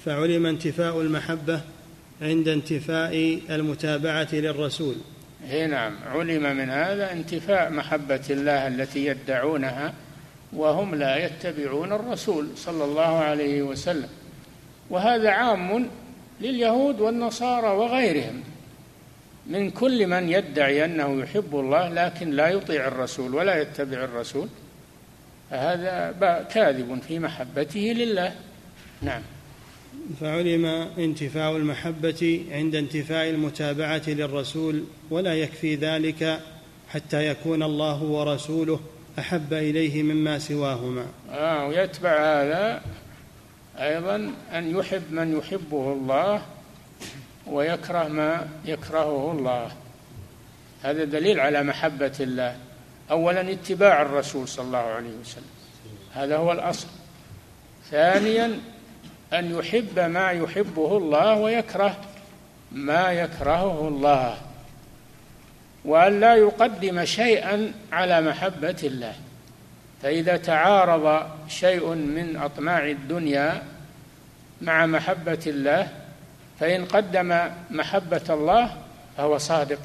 فعلم انتفاء المحبة عند انتفاء المتابعة للرسول. اي نعم علم من هذا انتفاء محبة الله التي يدعونها وهم لا يتبعون الرسول صلى الله عليه وسلم. وهذا عام لليهود والنصارى وغيرهم. من كل من يدعي أنه يحب الله لكن لا يطيع الرسول ولا يتبع الرسول هذا كاذب في محبته لله. نعم. فعلم انتفاع المحبة عند انتفاع المتابعة للرسول ولا يكفي ذلك حتى يكون الله ورسوله أحب إليه مما سواهما. آه ويتبع هذا أيضا أن يحب من يحبه الله ويكره ما يكرهه الله. هذا دليل على محبة الله. أولا اتباع الرسول صلى الله عليه وسلم. هذا هو الأصل. ثانيا أن يحب ما يحبه الله ويكره ما يكرهه الله وأن لا يقدم شيئا على محبة الله. فإذا تعارض شيء من أطماع الدنيا مع محبة الله فإن قدم محبة الله فهو صادق.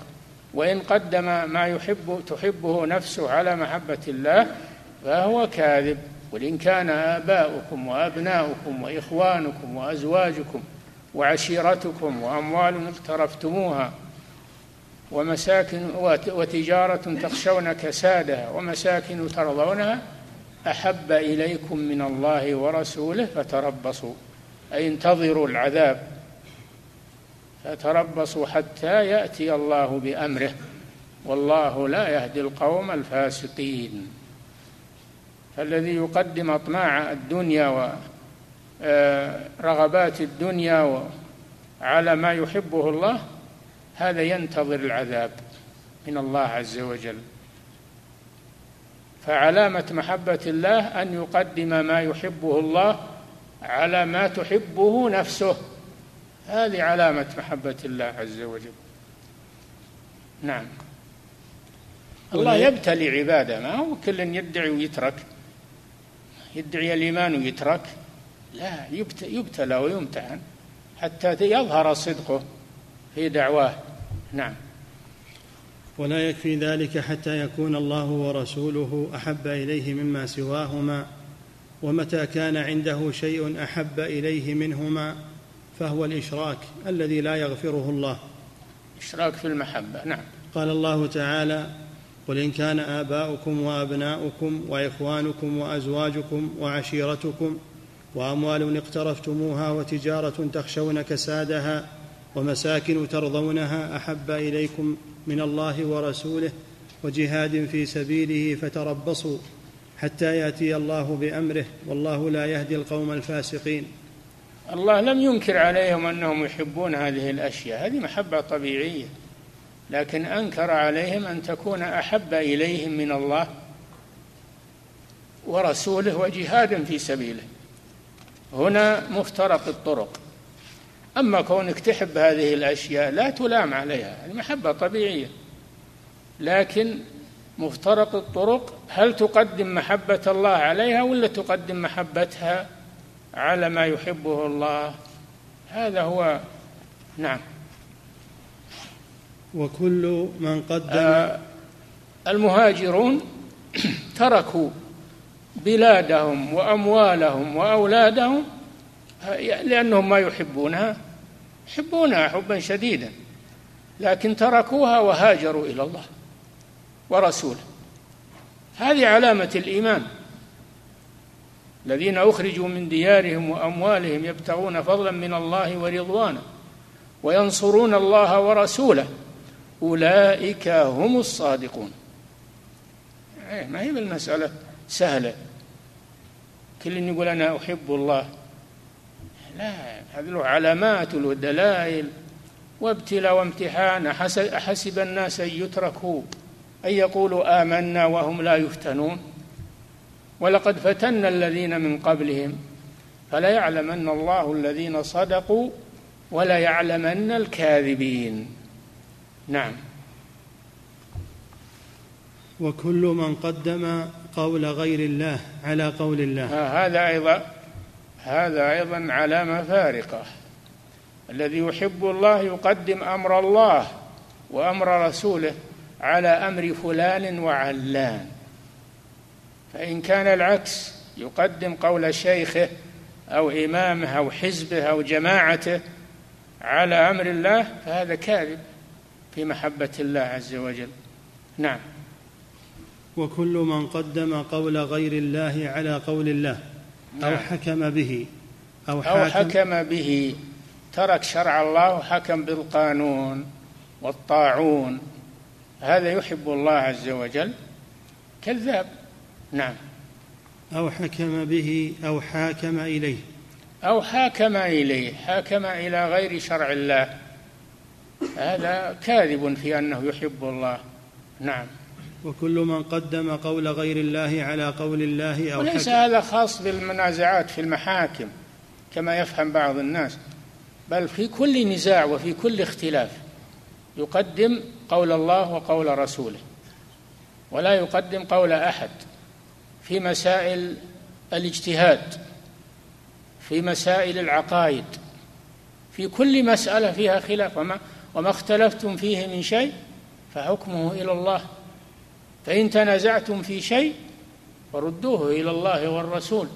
وإن قدم ما يحب تحبه نفسه على محبة الله فهو كاذب. قل إن كان آباؤكم وأبناؤكم وإخوانكم وأزواجكم وعشيرتكم وأموال اقترفتموها ومساكن وتجارة تخشون كسادها ومساكن ترضونها أحب إليكم من الله ورسوله فتربصوا. أي انتظروا العذاب. فتربصوا حتى يأتي الله بأمره. والله لا يهدي القوم الفاسقين. فالذي يقدم أطماع الدنيا ورغبات الدنيا على ما يحبه الله هذا ينتظر العذاب من الله عز وجل. فعلامة محبة الله أن يقدم ما يحبه الله على ما تحبه نفسه. هذه علامة محبة الله عز وجل. نعم. الله يبتلي عباده. ما هو كل يدعي ويترك. يدعي الإيمان ويترك لا يبتلى ويمتحن حتى يظهر صدقه في دعواه. نعم. ولا يكفي ذلك حتى يكون الله ورسوله أحب إليه مما سواهما ومتى كان عنده شيء أحب إليه منهما فهو الإشراك الذي لا يغفره الله. إشراك في المحبة. نعم. قال الله تعالى قل إن كان آباؤكم وأبناؤكم وإخوانكم وأزواجكم وعشيرتكم وأموال اقترفتموها وتجارة تخشون كسادها ومساكن ترضونها أحب إليكم من الله ورسوله وجهاد في سبيله فتربصوا حتى يأتي الله بأمره والله لا يهدي القوم الفاسقين. الله لم ينكر عليهم أنهم يحبون هذه الأشياء هذه محبة طبيعية. لكن أنكر عليهم أن تكون أحب إليهم من الله ورسوله وجهاد في سبيله. هنا مفترق الطرق. أما كونك تحب هذه الأشياء لا تلام عليها المحبة طبيعية. لكن مفترق الطرق هل تقدم محبة الله عليها ولا تقدم محبتها على ما يحبه الله؟ هذا هو نعم. وكل من قدم. آه المهاجرون تركوا بلادهم وأموالهم وأولادهم لأنهم ما يحبونها يحبونها حبا شديدا لكن تركوها وهاجروا إلى الله ورسوله. هذه علامة الإيمان. الذين أخرجوا من ديارهم وأموالهم يبتغون فضلا من الله ورضوانا وينصرون الله ورسوله. أولئك هم الصادقون. إيه، ما هي بالمسألة سهلة. كل يقول أنا أحب الله. لا هذه له علامات له دلائل. وابتلاء وامتحان أحسب الناس أن يتركوا أن يقولوا آمنا وهم لا يفتنون. ولقد فتنا الذين من قبلهم فلا يعلمن الله الذين صدقوا ولا يعلمن الكاذبين. نعم. وكل من قدم قول غير الله على قول الله. آه هذا أيضا هذا أيضا علامة فارقة. الذي يحب الله يقدم أمر الله وأمر رسوله على أمر فلان وعلان. فإن كان العكس يقدم قول شيخه أو إمامه أو حزبه أو جماعته على أمر الله فهذا كاذب. في محبة الله عز وجل. نعم. وكل من قدم قول غير الله على قول الله أو نعم. حكم به أو حكم, أو حكم به ترك شرع الله وحكم بالقانون والطاعون. هذا يحب الله عز وجل. كذاب. نعم. أو حكم به أو حاكم إليه. أو حاكم إليه حاكم إلى غير شرع الله. هذا كاذب في أنه يحب الله. نعم. وكل من قدم قول غير الله على قول الله أو وليس هذا خاص بالمنازعات في المحاكم كما يفهم بعض الناس. بل في كل نزاع وفي كل اختلاف يقدم قول الله وقول رسوله ولا يقدم قول أحد. في مسائل الاجتهاد في مسائل العقائد في كل مسألة فيها خلاف. وما وما اختلفتم فيه من شيء فحكمه إلى الله. فإن تنازعتم في شيء فردوه إلى الله والرسول.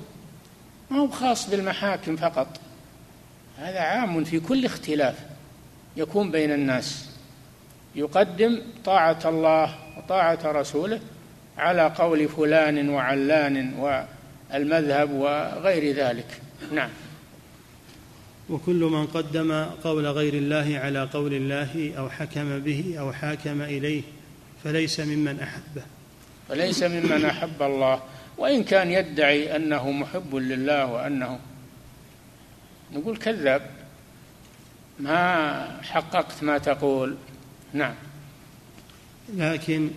ما هو خاص بالمحاكم فقط. هذا عام في كل اختلاف يكون بين الناس. يقدم طاعة الله وطاعة رسوله على قول فلان وعلان والمذهب وغير ذلك. نعم. وكل من قدم قول غير الله على قول الله أو حكم به أو حاكم إليه فليس ممن أحبه. فليس ممن أحب الله. وإن كان يدعي أنه محب لله وأنه نقول كذاب ما حققت ما تقول. نعم. لكن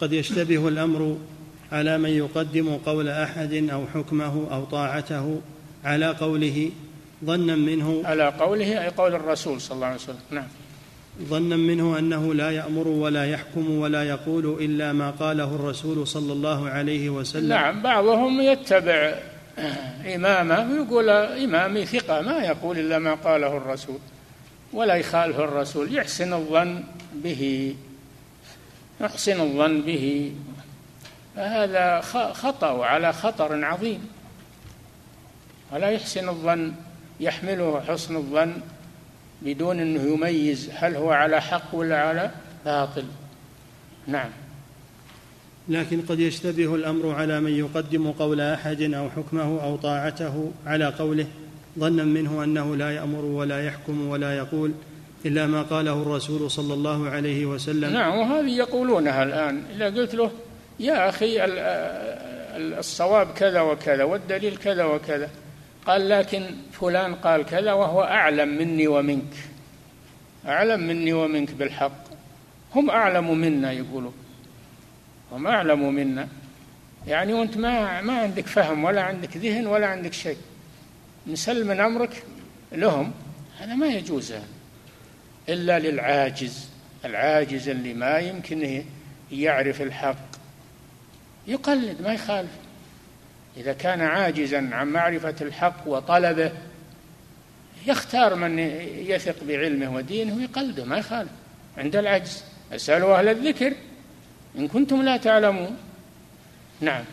قد يشتبه الأمر على من يقدم قول أحد أو حكمه أو طاعته على قوله ظنا منه على قوله أي قول الرسول صلى الله عليه وسلم. نعم. ظنا منه أنه لا يأمر ولا يحكم ولا يقول إلا ما قاله الرسول صلى الله عليه وسلم. نعم بعضهم يتبع إمامه ويقول إمامي ثقة ما يقول إلا ما قاله الرسول ولا يخالف الرسول. يحسن الظن به يحسن الظن به. فهذا خطأ وعلى خطر عظيم. ولا يحسن الظن يحمله حسن الظن بدون انه يميز هل هو على حق ولا على باطل. نعم. لكن قد يشتبه الأمر على من يقدم قول أحد أو حكمه أو طاعته على قوله ظنا منه أنه لا يأمر ولا يحكم ولا يقول إلا ما قاله الرسول صلى الله عليه وسلم. نعم وهذه يقولونها الآن. اذا قلت له يا أخي الصواب كذا وكذا والدليل كذا وكذا. قال لكن فلان قال كذا وهو أعلم مني ومنك. أعلم مني ومنك بالحق. هم أعلم منا يقولون هم أعلم منا. يعني وأنت ما ما عندك فهم ولا عندك ذهن ولا عندك شيء. نسلم من أمرك لهم. هذا ما يجوز. إلا للعاجز. العاجز اللي ما يمكن يعرف الحق. يقلد ما يخالف. إذا كان عاجزا عن معرفة الحق وطلبه يختار من يثق بعلمه ودينه ويقلده ما يخالف. عند العجز اسألوا أهل الذكر إن كنتم لا تعلمون. نعم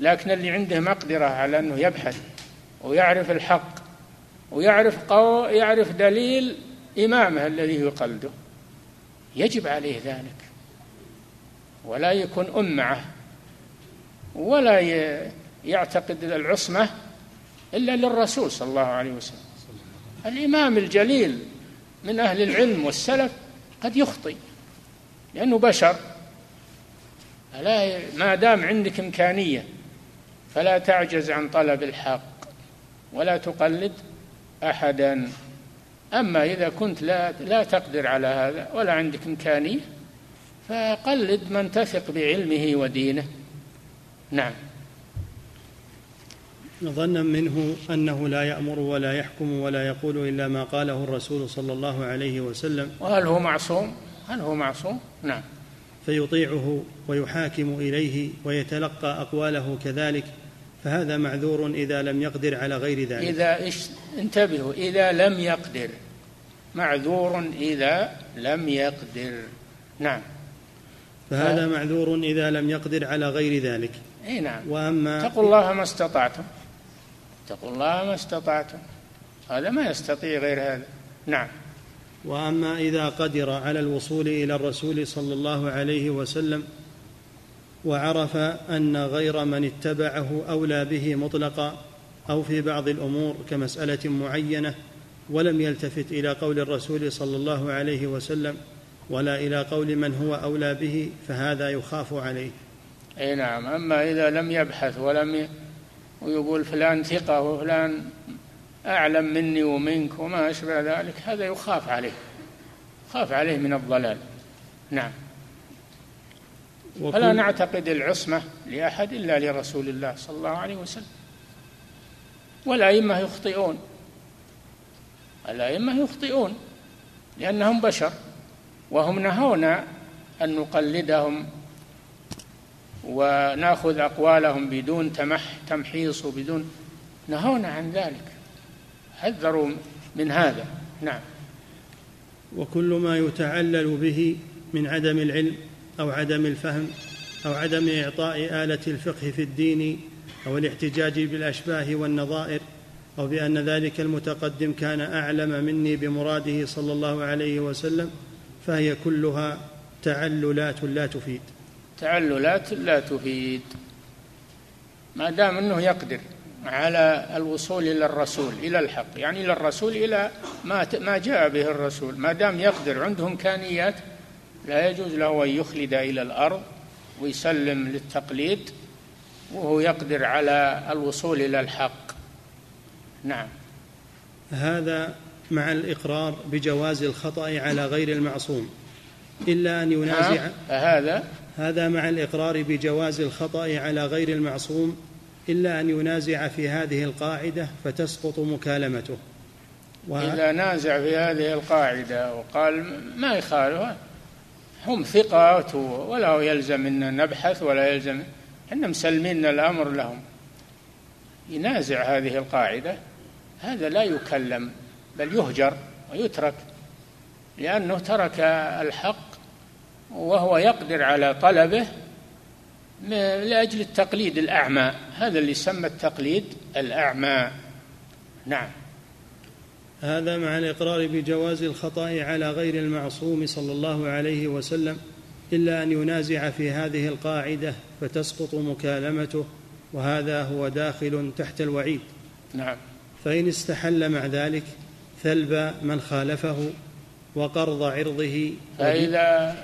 لكن اللي عنده مقدرة على أنه يبحث ويعرف الحق ويعرف قو يعرف دليل إمامه الذي يقلده يجب عليه ذلك. ولا يكون أمعة ولا يعتقد العصمة إلا للرسول صلى الله عليه وسلم. الإمام الجليل من أهل العلم والسلف قد يخطئ لأنه بشر. فلا ما دام عندك إمكانية فلا تعجز عن طلب الحق ولا تقلد أحدا. أما إذا كنت لا لا تقدر على هذا ولا عندك إمكانية فقلد من تثق بعلمه ودينه. نعم. ظنا منه أنه لا يأمر ولا يحكم ولا يقول إلا ما قاله الرسول صلى الله عليه وسلم. وهل هو معصوم؟ هل هو معصوم؟ نعم. فيطيعه ويحاكم إليه ويتلقى أقواله كذلك فهذا معذور إذا لم يقدر على غير ذلك. إذا إش... انتبهوا إذا لم يقدر. معذور إذا لم يقدر. نعم. فهذا. معذور إذا لم يقدر على غير ذلك. إي نعم. وأما اتقوا الله ما استطعتم. اتقوا الله ما استطعتم هذا ما يستطيع غير هذا. نعم. وأما إذا قدر على الوصول إلى الرسول صلى الله عليه وسلم وعرف أن غير من اتبعه أولى به مطلقا أو في بعض الأمور كمسألة معينة ولم يلتفت إلى قول الرسول صلى الله عليه وسلم ولا إلى قول من هو أولى به فهذا يخاف عليه. إي نعم. أما إذا لم يبحث ولم ي... ويقول فلان ثقة وفلان أعلم مني ومنك وما أشبه ذلك هذا يخاف عليه خاف عليه من الضلال. نعم. فلا نعتقد العصمة لأحد إلا لرسول الله صلى الله عليه وسلم. والأئمة يخطئون. الأئمة يخطئون لأنهم بشر وهم نهونا أن نقلدهم وناخذ أقوالهم بدون تمح تمحيص وبدون نهونا عن ذلك. حذروا من هذا. نعم. وكل ما يتعلل به من عدم العلم أو عدم الفهم أو عدم إعطاء آلة الفقه في الدين أو الاحتجاج بالأشباه والنظائر أو بأن ذلك المتقدم كان أعلم مني بمراده صلى الله عليه وسلم فهي كلها تعللات لا تفيد. تعللات لا تفيد. ما دام إنه يقدر على الوصول إلى الرسول إلى الحق يعني إلى الرسول إلى ما ما جاء به الرسول. ما دام يقدر عنده إمكانيات لا يجوز له أن يخلد إلى الأرض ويسلم للتقليد وهو يقدر على الوصول إلى الحق. نعم. هذا مع الإقرار بجواز الخطأ على غير المعصوم إلا أن ينازع هذا هذا مع الإقرار بجواز الخطأ على غير المعصوم إلا أن ينازع في هذه القاعدة فتسقط مكالمته. وه... إذا نازع في هذه القاعدة وقال ما يخالف هم ثقات ولا يلزم أن نبحث ولا يلزم إحنا مسلمين الأمر لهم. ينازع هذه القاعدة هذا لا يكلم بل يهجر ويترك لأنه ترك الحق وهو يقدر على طلبه لأجل التقليد الأعمى. هذا اللي يسمى التقليد الأعمى. نعم. هذا مع الإقرار بجواز الخطأ على غير المعصوم صلى الله عليه وسلم إلا أن ينازع في هذه القاعدة فتسقط مكالمته وهذا هو داخل تحت الوعيد. نعم. فإن استحل مع ذلك ثلب من خالفه وقرض عرضه فإذا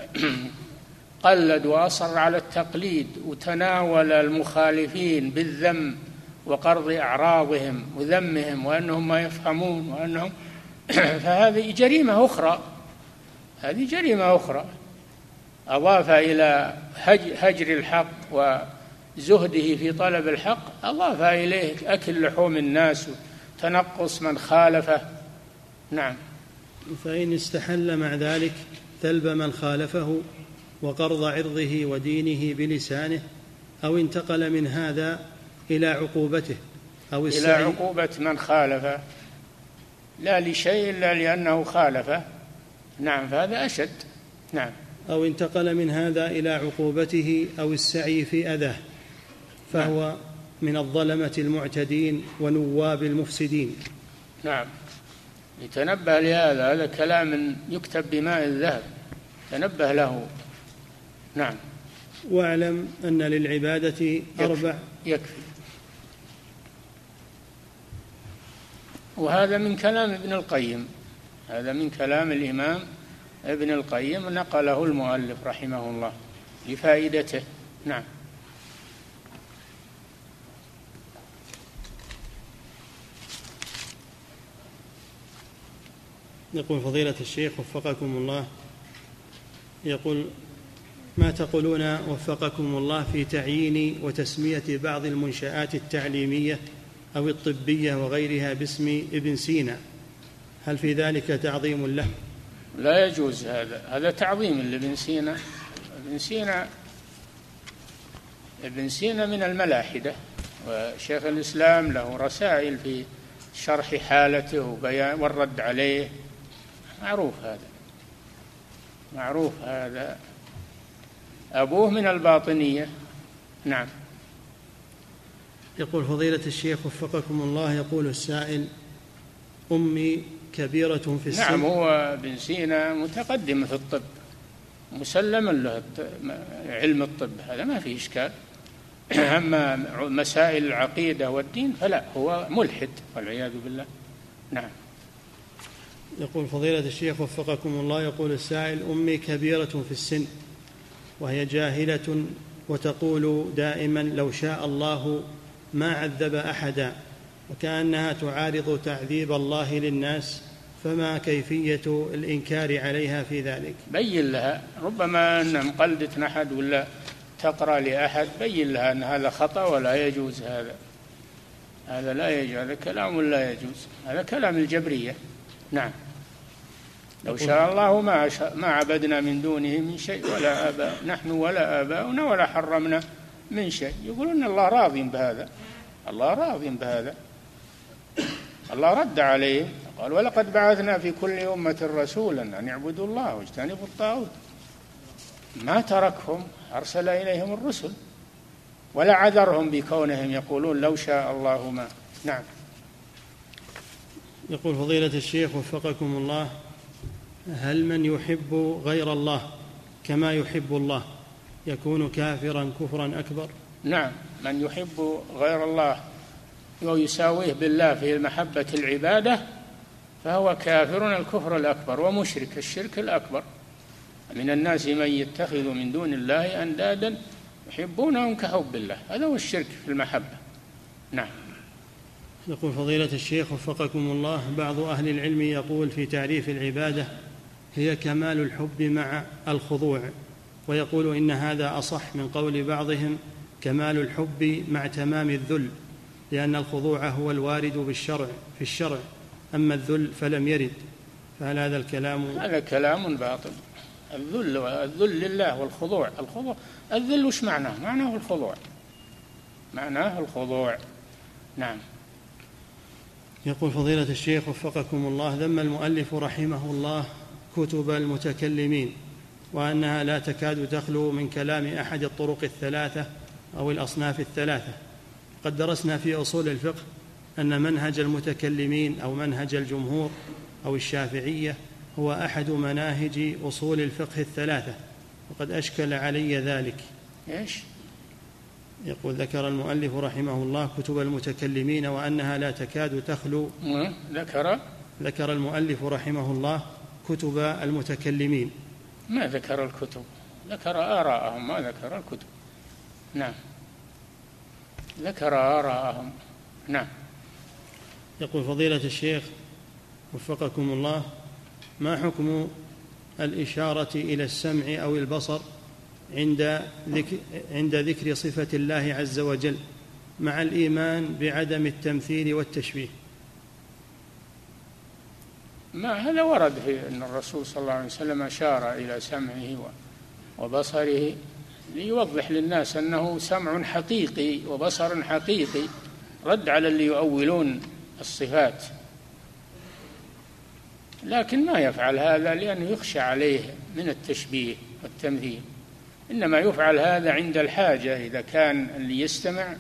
قلد وأصر على التقليد وتناول المخالفين بالذم وقرض أعراضهم وذمهم وأنهم ما يفهمون وأنهم فهذه جريمة أخرى. هذه جريمة أخرى. أضاف إلى هجر الحق وزهده في طلب الحق أضاف إليه أكل لحوم الناس وتنقص من خالفه. نعم. فإن استحل مع ذلك ثلب من خالفه وقرض عرضه ودينه بلسانه أو انتقل من هذا إلى عقوبته أو إلى عقوبة من خالفه. لا لشيء إلا لأنه خالفه. نعم فهذا أشد. نعم. أو انتقل من هذا إلى عقوبته أو السعي في أذاه فهو من الظلمة المعتدين ونواب المفسدين. نعم. يتنبه لهذا هذا كلام يكتب بماء الذهب. تنبه له. نعم. واعلم أن للعبادة يكفي. أربع. يكفي. وهذا من كلام ابن القيم. هذا من كلام الإمام ابن القيم نقله المؤلف رحمه الله لفائدته نعم. يقول فضيلة الشيخ وفقكم الله. يقول ما تقولون وفقكم الله في تعيين وتسمية بعض المنشآت التعليمية أو الطبية وغيرها باسم ابن سينا؟ هل في ذلك تعظيم له؟ لا يجوز هذا. هذا تعظيم لابن سينا. ابن سينا ابن سينا من الملاحدة وشيخ الإسلام له رسائل في شرح حالته وبيان والرد عليه. معروف هذا. معروف هذا. أبوه من الباطنية. نعم. يقول فضيلة الشيخ وفقكم الله يقول السائل أمي كبيرة في السن. نعم هو ابن سينا متقدم في الطب مسلما له علم الطب هذا ما فيه إشكال. أما مسائل العقيدة والدين فلا هو ملحد والعياذ بالله. نعم. يقول فضيلة الشيخ وفقكم الله يقول السائل أمي كبيرة في السن وهي جاهلة وتقول دائما لو شاء الله ما عذب أحدا وكأنها تعارض تعذيب الله للناس فما كيفية الإنكار عليها في ذلك؟ بين لها ربما أن مقلدة أحد ولا تقرأ لأحد بين لها أن هذا خطأ ولا يجوز هذا. هذا لا يجوز هذا كلام لا يجوز هذا كلام الجبرية. نعم. لو شاء الله ما ما عبدنا من دونه من شيء ولا آباء. نحن ولا آباؤنا ولا حرمنا من شيء. يقولون الله راض بهذا. الله راض بهذا. الله رد عليهم قال ولقد بعثنا في كل أمة رسولا أن يعبدوا الله واجتنبوا الطاغوت. ما تركهم. أرسل إليهم الرسل. ولا عذرهم بكونهم يقولون لو شاء الله ما. نعم. يقول فضيلة الشيخ وفقكم الله. هل من يحب غير الله كما يحب الله يكون كافرا كفرا أكبر؟ نعم من يحب غير الله ويساويه بالله في محبة العبادة فهو كافر الكفر الأكبر ومشرك الشرك الأكبر. من الناس من يتخذ من دون الله أندادا يحبونهم كحب الله هذا هو الشرك في المحبة. نعم. يقول فضيلة الشيخ وفقكم الله بعض أهل العلم يقول في تعريف العبادة هي كمال الحب مع الخضوع ويقول إن هذا أصح من قول بعضهم كمال الحب مع تمام الذل لأن الخضوع هو الوارد بالشرع في الشرع أما الذل فلم يرد. فهل هذا الكلام؟ هذا كلام باطل. الذل الذل لله والخضوع. الخضوع الذل وش معناه؟ معناه الخضوع. معناه الخضوع. نعم. يقول فضيلة الشيخ وفقكم الله ذم المؤلف رحمه الله كتب المتكلمين وأنها لا تكاد تخلو من كلام أحد الطرق الثلاثة أو الأصناف الثلاثة. قد درسنا في أصول الفقه أن منهج المتكلمين أو منهج الجمهور أو الشافعية هو أحد مناهج أصول الفقه الثلاثة وقد أشكل علي ذلك. إيش؟ يقول ذكر المؤلف رحمه الله كتب المتكلمين وأنها لا تكاد تخلو. ذكر. ذكر المؤلف رحمه الله كتب المتكلمين. ما ذكر الكتب. ذكر آراءهم ما ذكر الكتب. نعم. ذكر آراءهم. نعم. يقول فضيلة الشيخ وفقكم الله ما حكم الإشارة إلى السمع أو البصر عند ذكر, عند ذكر صفة الله عز وجل مع الإيمان بعدم التمثيل والتشبيه؟ ما هذا ورد في أن الرسول صلى الله عليه وسلم أشار إلى سمعه وبصره ليوضح للناس أنه سمع حقيقي وبصر حقيقي رد على اللي يؤولون الصفات. لكن ما يفعل هذا لأنه يخشى عليه من التشبيه والتمثيل إنما يفعل هذا عند الحاجة إذا كان اللي يستمع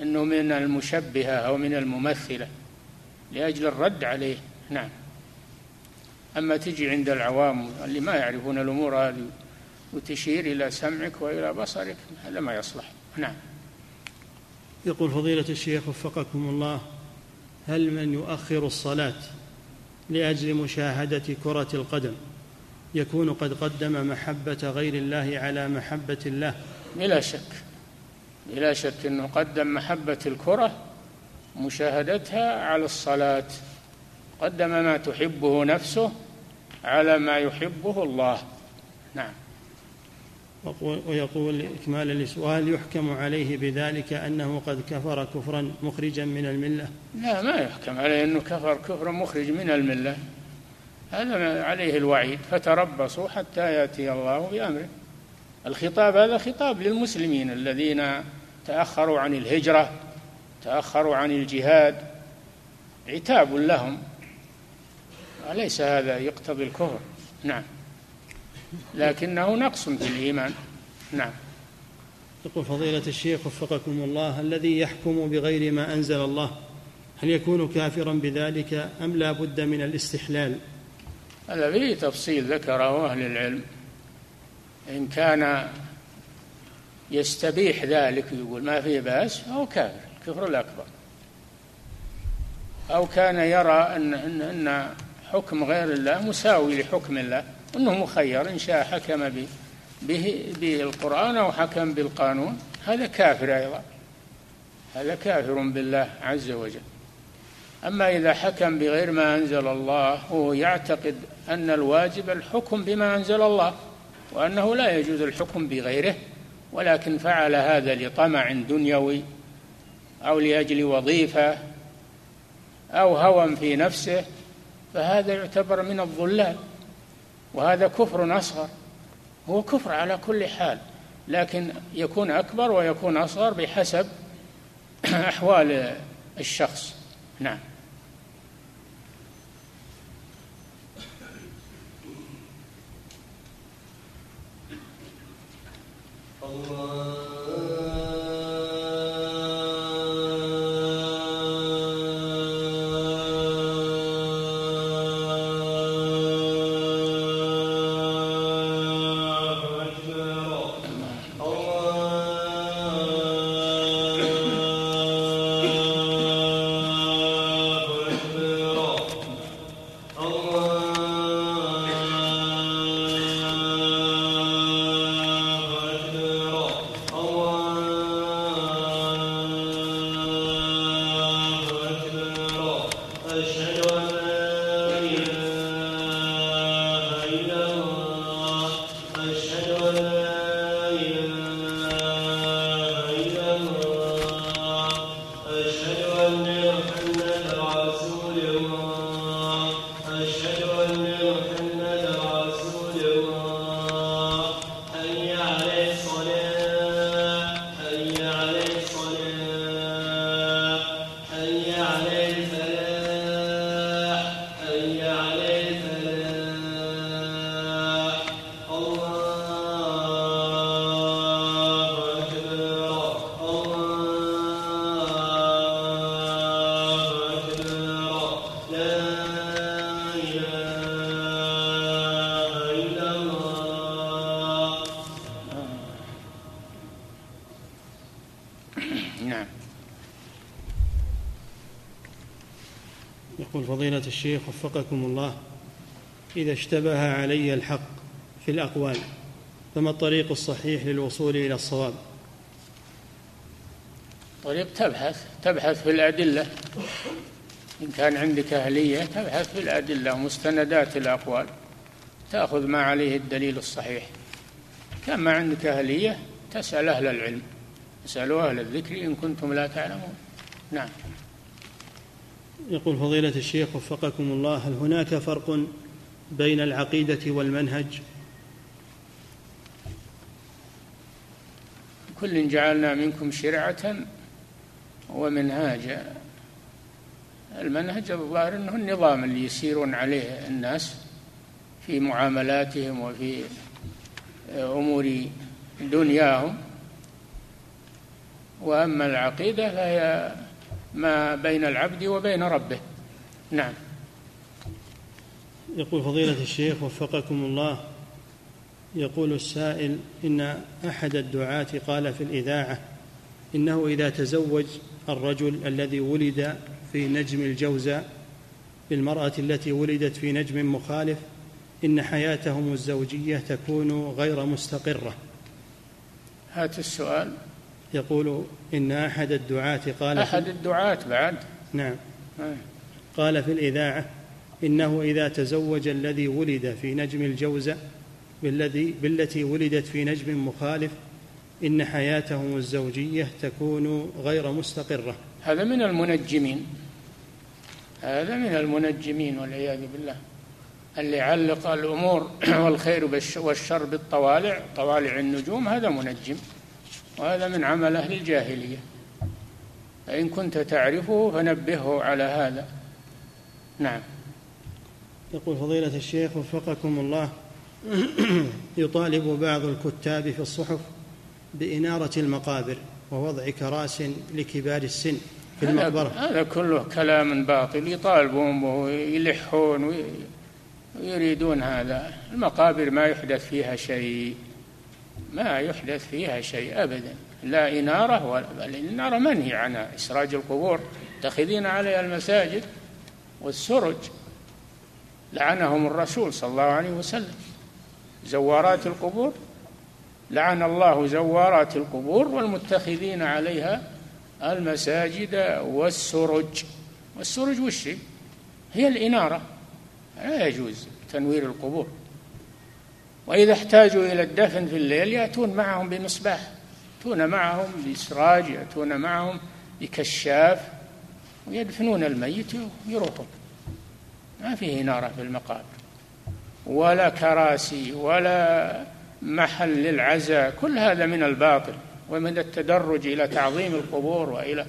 أنه من المشبهة أو من الممثلة لأجل الرد عليه. نعم. أما تجي عند العوام اللي ما يعرفون الأمور هذه وتشير إلى سمعك وإلى بصرك هذا ما يصلح. نعم. يقول فضيلة الشيخ وفقكم الله هل من يؤخر الصلاة لأجل مشاهدة كرة القدم؟ يكون قد قدم محبة غير الله على محبة الله. بلا شك. بلا شك أنه قدم محبة الكرة مشاهدتها على الصلاة. قدم ما تحبه نفسه على ما يحبه الله. نعم. ويقول إكمالا لسؤال يحكم عليه بذلك أنه قد كفر كفرا مخرجا من الملة. لا ما يحكم عليه أنه كفر كفرا مخرج من الملة. هذا عليه الوعيد. فتربصوا حتى يأتي الله بأمره. الخطاب هذا خطاب للمسلمين الذين تأخروا عن الهجرة تأخروا عن الجهاد. عتاب لهم. وليس هذا يقتضي الكفر؟ نعم. لكنه نقص في الإيمان. نعم. يقول فضيلة الشيخ وفقكم الله الذي يحكم بغير ما أنزل الله هل يكون كافرا بذلك أم لا بد من الاستحلال؟ هذا فيه تفصيل ذكره أهل العلم. إن كان يستبيح ذلك يقول ما فيه بأس أو كافر الكفر الأكبر. أو كان يرى أن, أن, أن حكم غير الله مساوي لحكم الله أنه مخير إن شاء حكم به به بالقرآن أو حكم بالقانون هذا كافر أيضا. هذا كافر بالله عز وجل. أما إذا حكم بغير ما أنزل الله هو يعتقد أن الواجب الحكم بما أنزل الله وأنه لا يجوز الحكم بغيره ولكن فعل هذا لطمع دنيوي أو لأجل وظيفة أو هوى في نفسه فهذا يعتبر من الضلال وهذا كفر أصغر. هو كفر على كل حال لكن يكون أكبر ويكون أصغر بحسب أحوال الشخص. نعم. الله وفقكم الله إذا اشتبه علي الحق في الأقوال فما الطريق الصحيح للوصول إلى الصواب؟ طريق تبحث تبحث في الأدلة. إن كان عندك أهلية تبحث في الأدلة ومستندات الأقوال تأخذ ما عليه الدليل الصحيح. كان ما عندك أهلية تسأل أهل العلم اسألوا أهل الذكر إن كنتم لا تعلمون. نعم. يقول فضيلة الشيخ وفقكم الله هل هناك فرق بين العقيدة والمنهج؟ كل جعلنا منكم شرعة ومنهاجا المنهج الظاهر إنه النظام اللي يسيرون عليه الناس في معاملاتهم وفي أمور دنياهم. وأما العقيدة فهي ما بين العبد وبين ربه. نعم. يقول فضيلة الشيخ وفقكم الله يقول السائل إن أحد الدعاة قال في الإذاعة إنه إذا تزوج الرجل الذي ولد في نجم الجوزاء بالمرأة التي ولدت في نجم مخالف إن حياتهم الزوجية تكون غير مستقرة. هات السؤال يقول إن أحد الدعاة قال أحد الدعاة بعد. نعم. آه. قال في الإذاعة إنه إذا تزوج الذي ولد في نجم الجوزة بالذي بالتي ولدت في نجم مخالف إن حياتهم الزوجية تكون غير مستقرة. هذا من المنجمين. هذا من المنجمين والعياذ بالله. اللي علق الأمور والخير والشر بالطوالع طوالع النجوم هذا منجم. وهذا من عمل أهل الجاهلية. فإن كنت تعرفه فنبهه على هذا. نعم. يقول فضيلة الشيخ وفقكم الله يطالب بعض الكتاب في الصحف بإنارة المقابر ووضع كراس لكبار السن في المقبرة. هذا كله كلام باطل يطالبون به ويلحون ويريدون هذا. المقابر ما يحدث فيها شيء. ما يحدث فيها شيء أبدا. لا إنارة ولا الإنارة منهي عنها إسراج القبور. تخذين عليها المساجد والسرج. لعنهم الرسول صلى الله عليه وسلم. زوارات القبور. لعن الله زوارات القبور والمتخذين عليها المساجد والسرج. والسرج وش هي الإنارة. لا يجوز تنوير القبور. وإذا احتاجوا إلى الدفن في الليل يأتون معهم بمصباح يأتون معهم بإسراج يأتون معهم بكشاف ويدفنون الميت ويروحون ما فيه إنارة في المقابر ولا كراسي ولا محل للعزاء. كل هذا من الباطل ومن التدرج إلى تعظيم القبور وإلى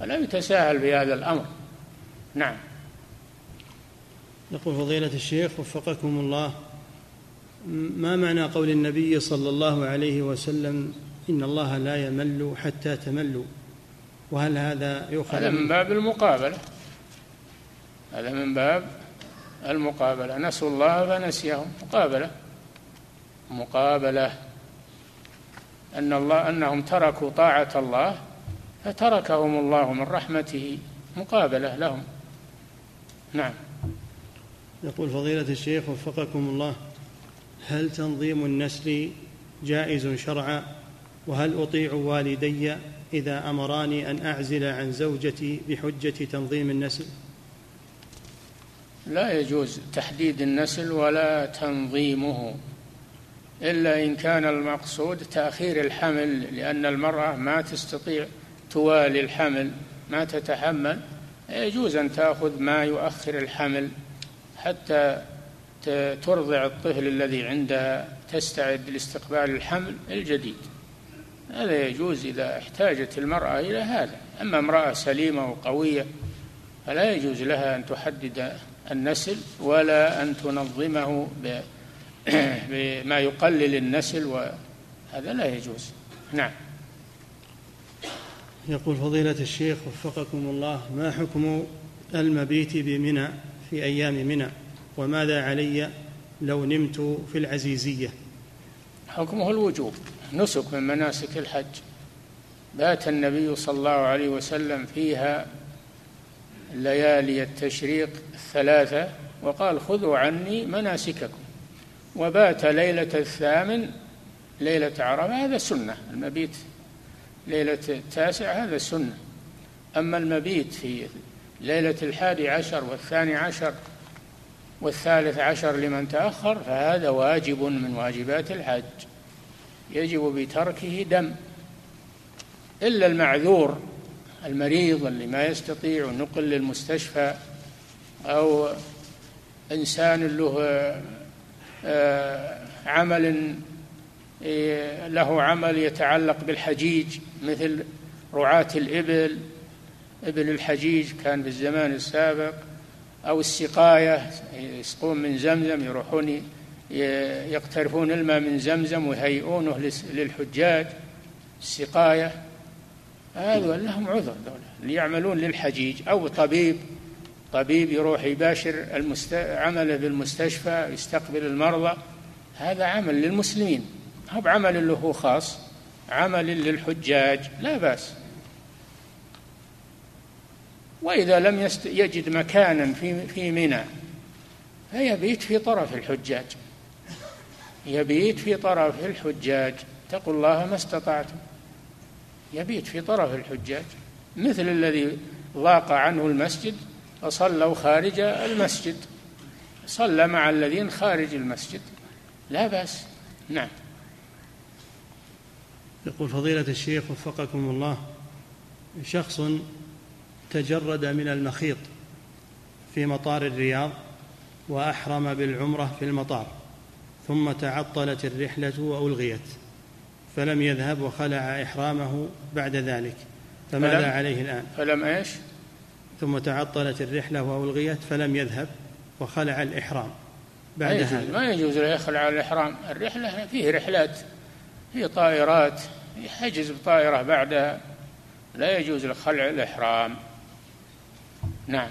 فلا يتساهل في هذا الأمر. نعم. يقول فضيلة الشيخ وفقكم الله. ما معنى قول النبي صلى الله عليه وسلم إن الله لا يمل حتى تملوا؟ وهل هذا يؤخذ هذا من باب المقابلة. هذا من باب المقابلة. نسوا الله فنسيهم. مقابلة. مقابلة. أن الله أنهم تركوا طاعة الله فتركهم الله من رحمته. مقابلة لهم. نعم. يقول فضيلة الشيخ وفقكم الله. هل تنظيم النسل جائز شرعا؟ وهل أطيع والدي إذا أمراني أن أعزل عن زوجتي بحجة تنظيم النسل؟ لا يجوز تحديد النسل ولا تنظيمه إلا إن كان المقصود تأخير الحمل لأن المرأة ما تستطيع توالي الحمل ما تتحمل يجوز أن تأخذ ما يؤخر الحمل حتى ترضع الطفل الذي عندها تستعد لاستقبال الحمل الجديد. هذا يجوز إذا احتاجت المرأة إلى هذا. أما امرأة سليمة وقوية فلا يجوز لها أن تحدد النسل ولا أن تنظمه بما يقلل النسل وهذا لا يجوز. نعم. يقول فضيلة الشيخ وفقكم الله ما حكم المبيت بمنى في أيام منى؟ وماذا علي لو نمت في العزيزية؟ حكمه الوجوب نسك من مناسك الحج. بات النبي صلى الله عليه وسلم فيها ليالي التشريق الثلاثة وقال خذوا عني مناسككم. وبات ليلة الثامن ليلة عرفة هذا سنة. المبيت ليلة التاسع هذا سنة. أما المبيت في ليلة الحادي عشر والثاني عشر والثالث عشر لمن تأخر فهذا واجب من واجبات الحج. يجب بتركه دم. إلا المعذور المريض اللي ما يستطيع النقل للمستشفى أو إنسان له آه، عمل آه، له عمل يتعلق بالحجيج مثل رعاة الإبل. ابن الحجيج كان في الزمان السابق. أو السقاية يسقون من زمزم يروحون يقترفون الماء من زمزم ويهيئونه للحجاج. السقاية هذول لهم عذر دولة. يعملون للحجيج أو طبيب طبيب يروح يباشر المست... عمله بالمستشفى يستقبل المرضى. هذا عمل للمسلمين هو بعمل له خاص عمل للحجاج لا بأس. وإذا لم. يجد مكانا في في منى فيبيت في طرف الحجاج. يبيت في طرف الحجاج. اتقوا الله ما استطعتم. يبيت في طرف الحجاج. مثل الذي ضاق عنه المسجد فصلوا خارج المسجد. صلى مع الذين خارج المسجد. لا بأس. نعم. يقول فضيلة الشيخ وفقكم الله شخص تجرد من المخيط في مطار الرياض وأحرم بالعمرة في المطار ثم تعطلت الرحلة وألغيت فلم يذهب وخلع إحرامه بعد ذلك فماذا فلم؟ عليه الآن؟ فلم إيش؟ ثم تعطلت الرحلة وألغيت فلم يذهب وخلع الإحرام بعد ما هذا. ما يجوز له يخلع الإحرام. الرحلة فيه رحلات في طائرات يحجز بطائرة بعدها لا يجوز خلع الإحرام. نعم.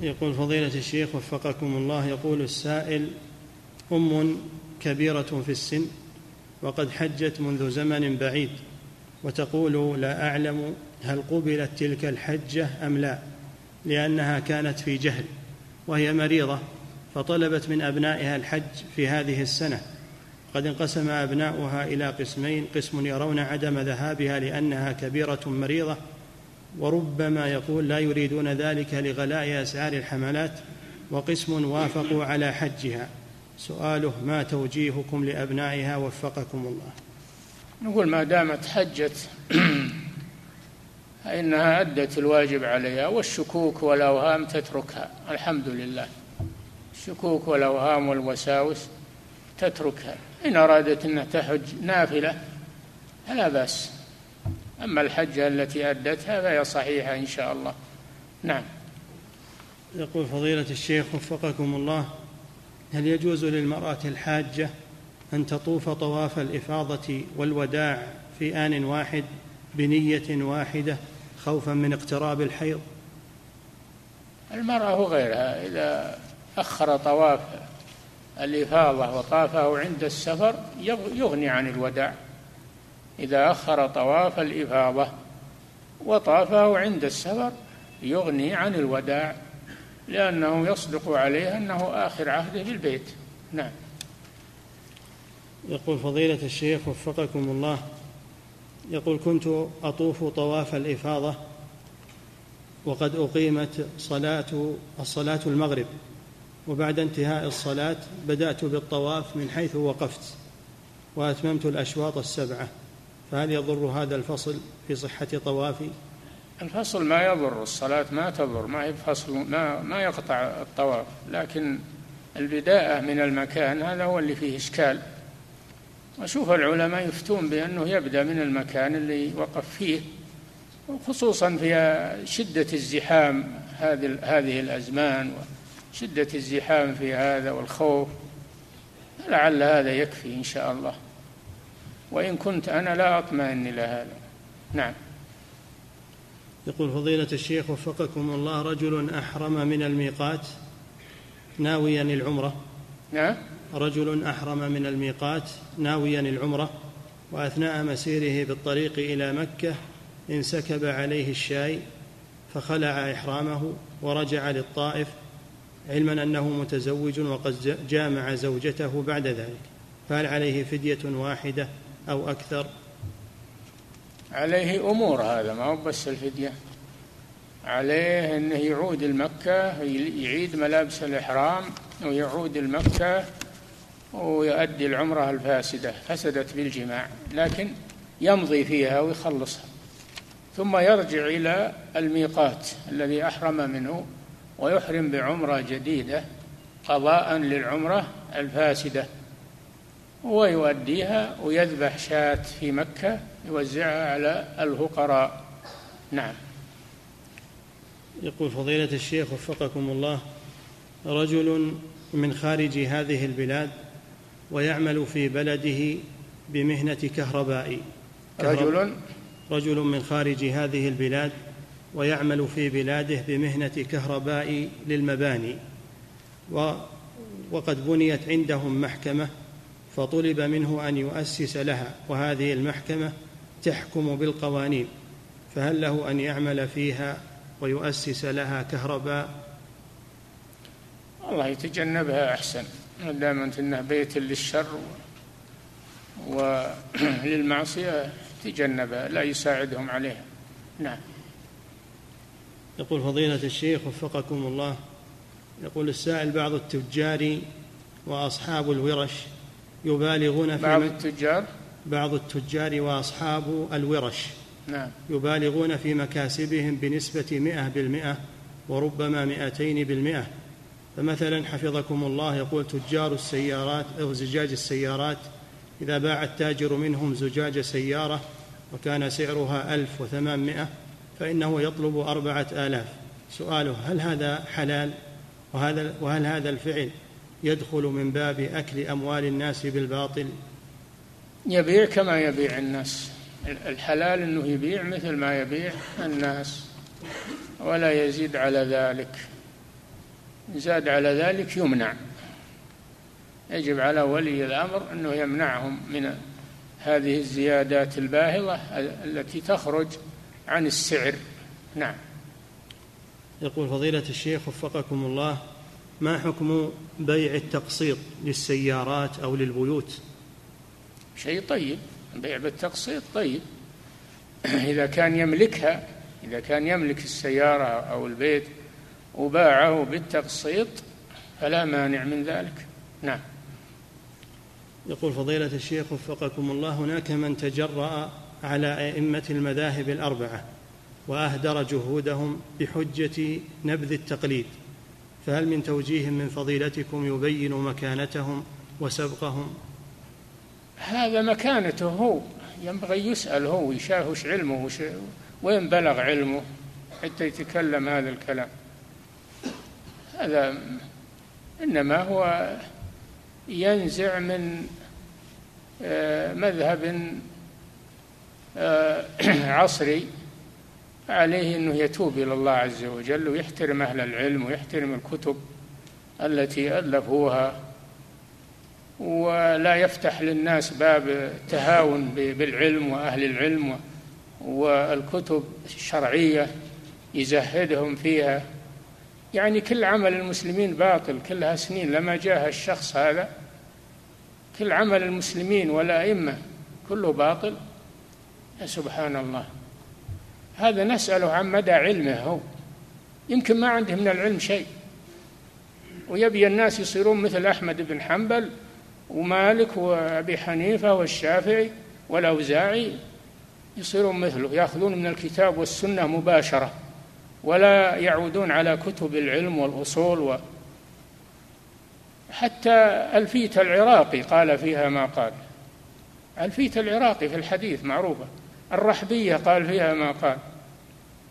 يقول فضيلة الشيخ وفقكم الله يقول السائل أم كبيرة في السن وقد حجت منذ زمن بعيد وتقول لا أعلم هل قبلت تلك الحجة أم لا لأنها كانت في جهل وهي مريضة فطلبت من أبنائها الحج في هذه السنة. قد انقسم أبناؤها إلى قسمين قسم يرون عدم ذهابها لأنها كبيرة مريضة وربما يقول لا يريدون ذلك لغلاء أسعار الحملات وقسم وافقوا على حجها. سؤاله ما توجيهكم لأبنائها وفقكم الله؟ نقول ما دامت حجت فإنها أدت الواجب عليها والشكوك والأوهام تتركها. الحمد لله. الشكوك والأوهام والوساوس تتركها. إن أرادت أنها تحج نافلة فلا بأس. أما الحجة التي أدتها فهي صحيحة إن شاء الله. نعم. يقول فضيلة الشيخ وفقكم الله هل يجوز للمرأة الحاجة أن تطوف طواف الإفاضة والوداع في آن واحد بنية واحدة خوفا من اقتراب الحيض؟ المرأة وغيرها إذا أخر طواف الإفاضة وطافه عند السفر يغني عن الوداع. إذا أخر طواف الإفاضة وطافه عند السفر يغني عن الوداع لأنه يصدق عليه أنه آخر عهده بالبيت نعم. يقول فضيلة الشيخ وفقكم الله يقول كنت أطوف طواف الإفاضة وقد أقيمت صلاة الصلاة المغرب وبعد انتهاء الصلاة بدأت بالطواف من حيث وقفت وأتممت الأشواط السبعة. فهل يضر هذا الفصل في صحة طوافي؟ الفصل ما يضر الصلاة ما تضر ما هي ما ما يقطع الطواف. لكن البداءة من المكان هذا هو اللي فيه إشكال. أشوف العلماء يفتون بأنه يبدأ من المكان اللي وقف فيه خصوصا في شدة الزحام هذه هذه الأزمان وشدة الزحام في هذا والخوف. لعل هذا يكفي إن شاء الله. وإن كنت أنا لا أطمئن إلى هذا. نعم. يقول فضيلة الشيخ وفقكم الله رجل أحرم من الميقات ناويا العمرة. نعم رجل أحرم من الميقات ناويا العمرة وأثناء مسيره بالطريق إلى مكة انسكب عليه الشاي فخلع إحرامه ورجع للطائف علما أنه متزوج وقد جامع زوجته بعد ذلك. فهل عليه فدية واحدة؟ أو أكثر؟ عليه أمور هذا ما هو بس الفدية. عليه أنه يعود المكة يعيد ملابس الإحرام ويعود المكة ويؤدي العمرة الفاسدة فسدت بالجماع لكن يمضي فيها ويخلصها. ثم يرجع إلى الميقات الذي أحرم منه ويحرم بعمرة جديدة قضاء للعمرة الفاسدة. ويؤديها ويذبح شاة في مكة يوزعها على الفقراء نعم. يقول فضيلة الشيخ وفقكم الله رجل من خارج هذه البلاد ويعمل في بلده بمهنة كهربائي. رجل؟ رجل من خارج هذه البلاد ويعمل في بلاده بمهنة كهربائي للمباني وقد بنيت عندهم محكمة فطلب منه أن يؤسس لها وهذه المحكمة تحكم بالقوانين فهل له أن يعمل فيها ويؤسس لها كهرباء؟ الله يتجنبها أحسن ما دامت انه بيت للشر وللمعصيه تجنبها لا يساعدهم عليها. نعم. يقول فضيلة الشيخ وفقكم الله يقول السائل بعض التجار وأصحاب الورش يبالغون في بعض التجار. بعض التجار وأصحاب الورش. نعم. يبالغون في مكاسبهم بنسبة مئة بالمئة وربما مئتين بالمئة. فمثلا حفظكم الله يقول تجار السيارات أو زجاج السيارات إذا باع التاجر منهم زجاج سيارة وكان سعرها ألف وثمانمائة فإنه يطلب أربعة آلاف. سؤاله هل هذا حلال؟ وهذا وهل هذا الفعل؟ يدخل من باب أكل أموال الناس بالباطل. يبيع كما يبيع الناس. الحلال أنه يبيع مثل ما يبيع الناس ولا يزيد على ذلك. زاد على ذلك يمنع. يجب على ولي الأمر أنه يمنعهم من هذه الزيادات الباهظة التي تخرج عن السعر. نعم. يقول فضيلة الشيخ وفقكم الله ما حكم بيع التقسيط للسيارات أو للبيوت؟ شيء طيب بيع بالتقسيط طيب. إذا كان يملكها إذا كان يملك السيارة أو البيت وباعه بالتقسيط فلا مانع من ذلك. نعم. يقول فضيلة الشيخ وفقكم الله هناك من تجرأ على أئمة المذاهب الأربعة وأهدر جهودهم بحجة نبذ التقليد. فهل من توجيه من فضيلتكم يبين مكانتهم وسبقهم؟ هذا مكانته هو. ينبغي يسأل هو يشاهش علمه وش وين بلغ علمه حتى يتكلم هذا الكلام. هذا إنما هو ينزع من آه، مذهب آه، عصري. عليه أنه يتوب إلى الله عز وجل ويحترم أهل العلم ويحترم الكتب التي ألفوها ولا يفتح للناس باب التهاون بالعلم وأهل العلم والكتب الشرعية يزهدهم فيها. يعني كل عمل المسلمين باطل كلها سنين. لما جاء الشخص هذا كل عمل المسلمين والأئمة كله باطل. يا سبحان الله. هذا نسأله عن مدى علمه هو. يمكن ما عنده من العلم شيء. ويبي الناس يصيرون مثل أحمد بن حنبل ومالك وأبي حنيفة والشافعي والأوزاعي. يصيرون مثله يأخذون من الكتاب والسنة مباشرة ولا يعودون على كتب العلم والأصول و حتى ألفية العراقي قال فيها ما قال. ألفية العراقي في الحديث معروفة. الرحبية قال فيها ما قال.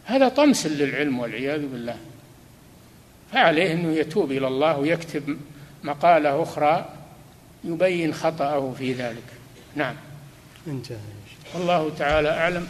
هذا طمس للعلم والعياذ بالله. فعليه أنه يتوب إلى الله ويكتب مقالة أخرى يبين خطأه في ذلك. نعم. انتهى. والله تعالى أعلم.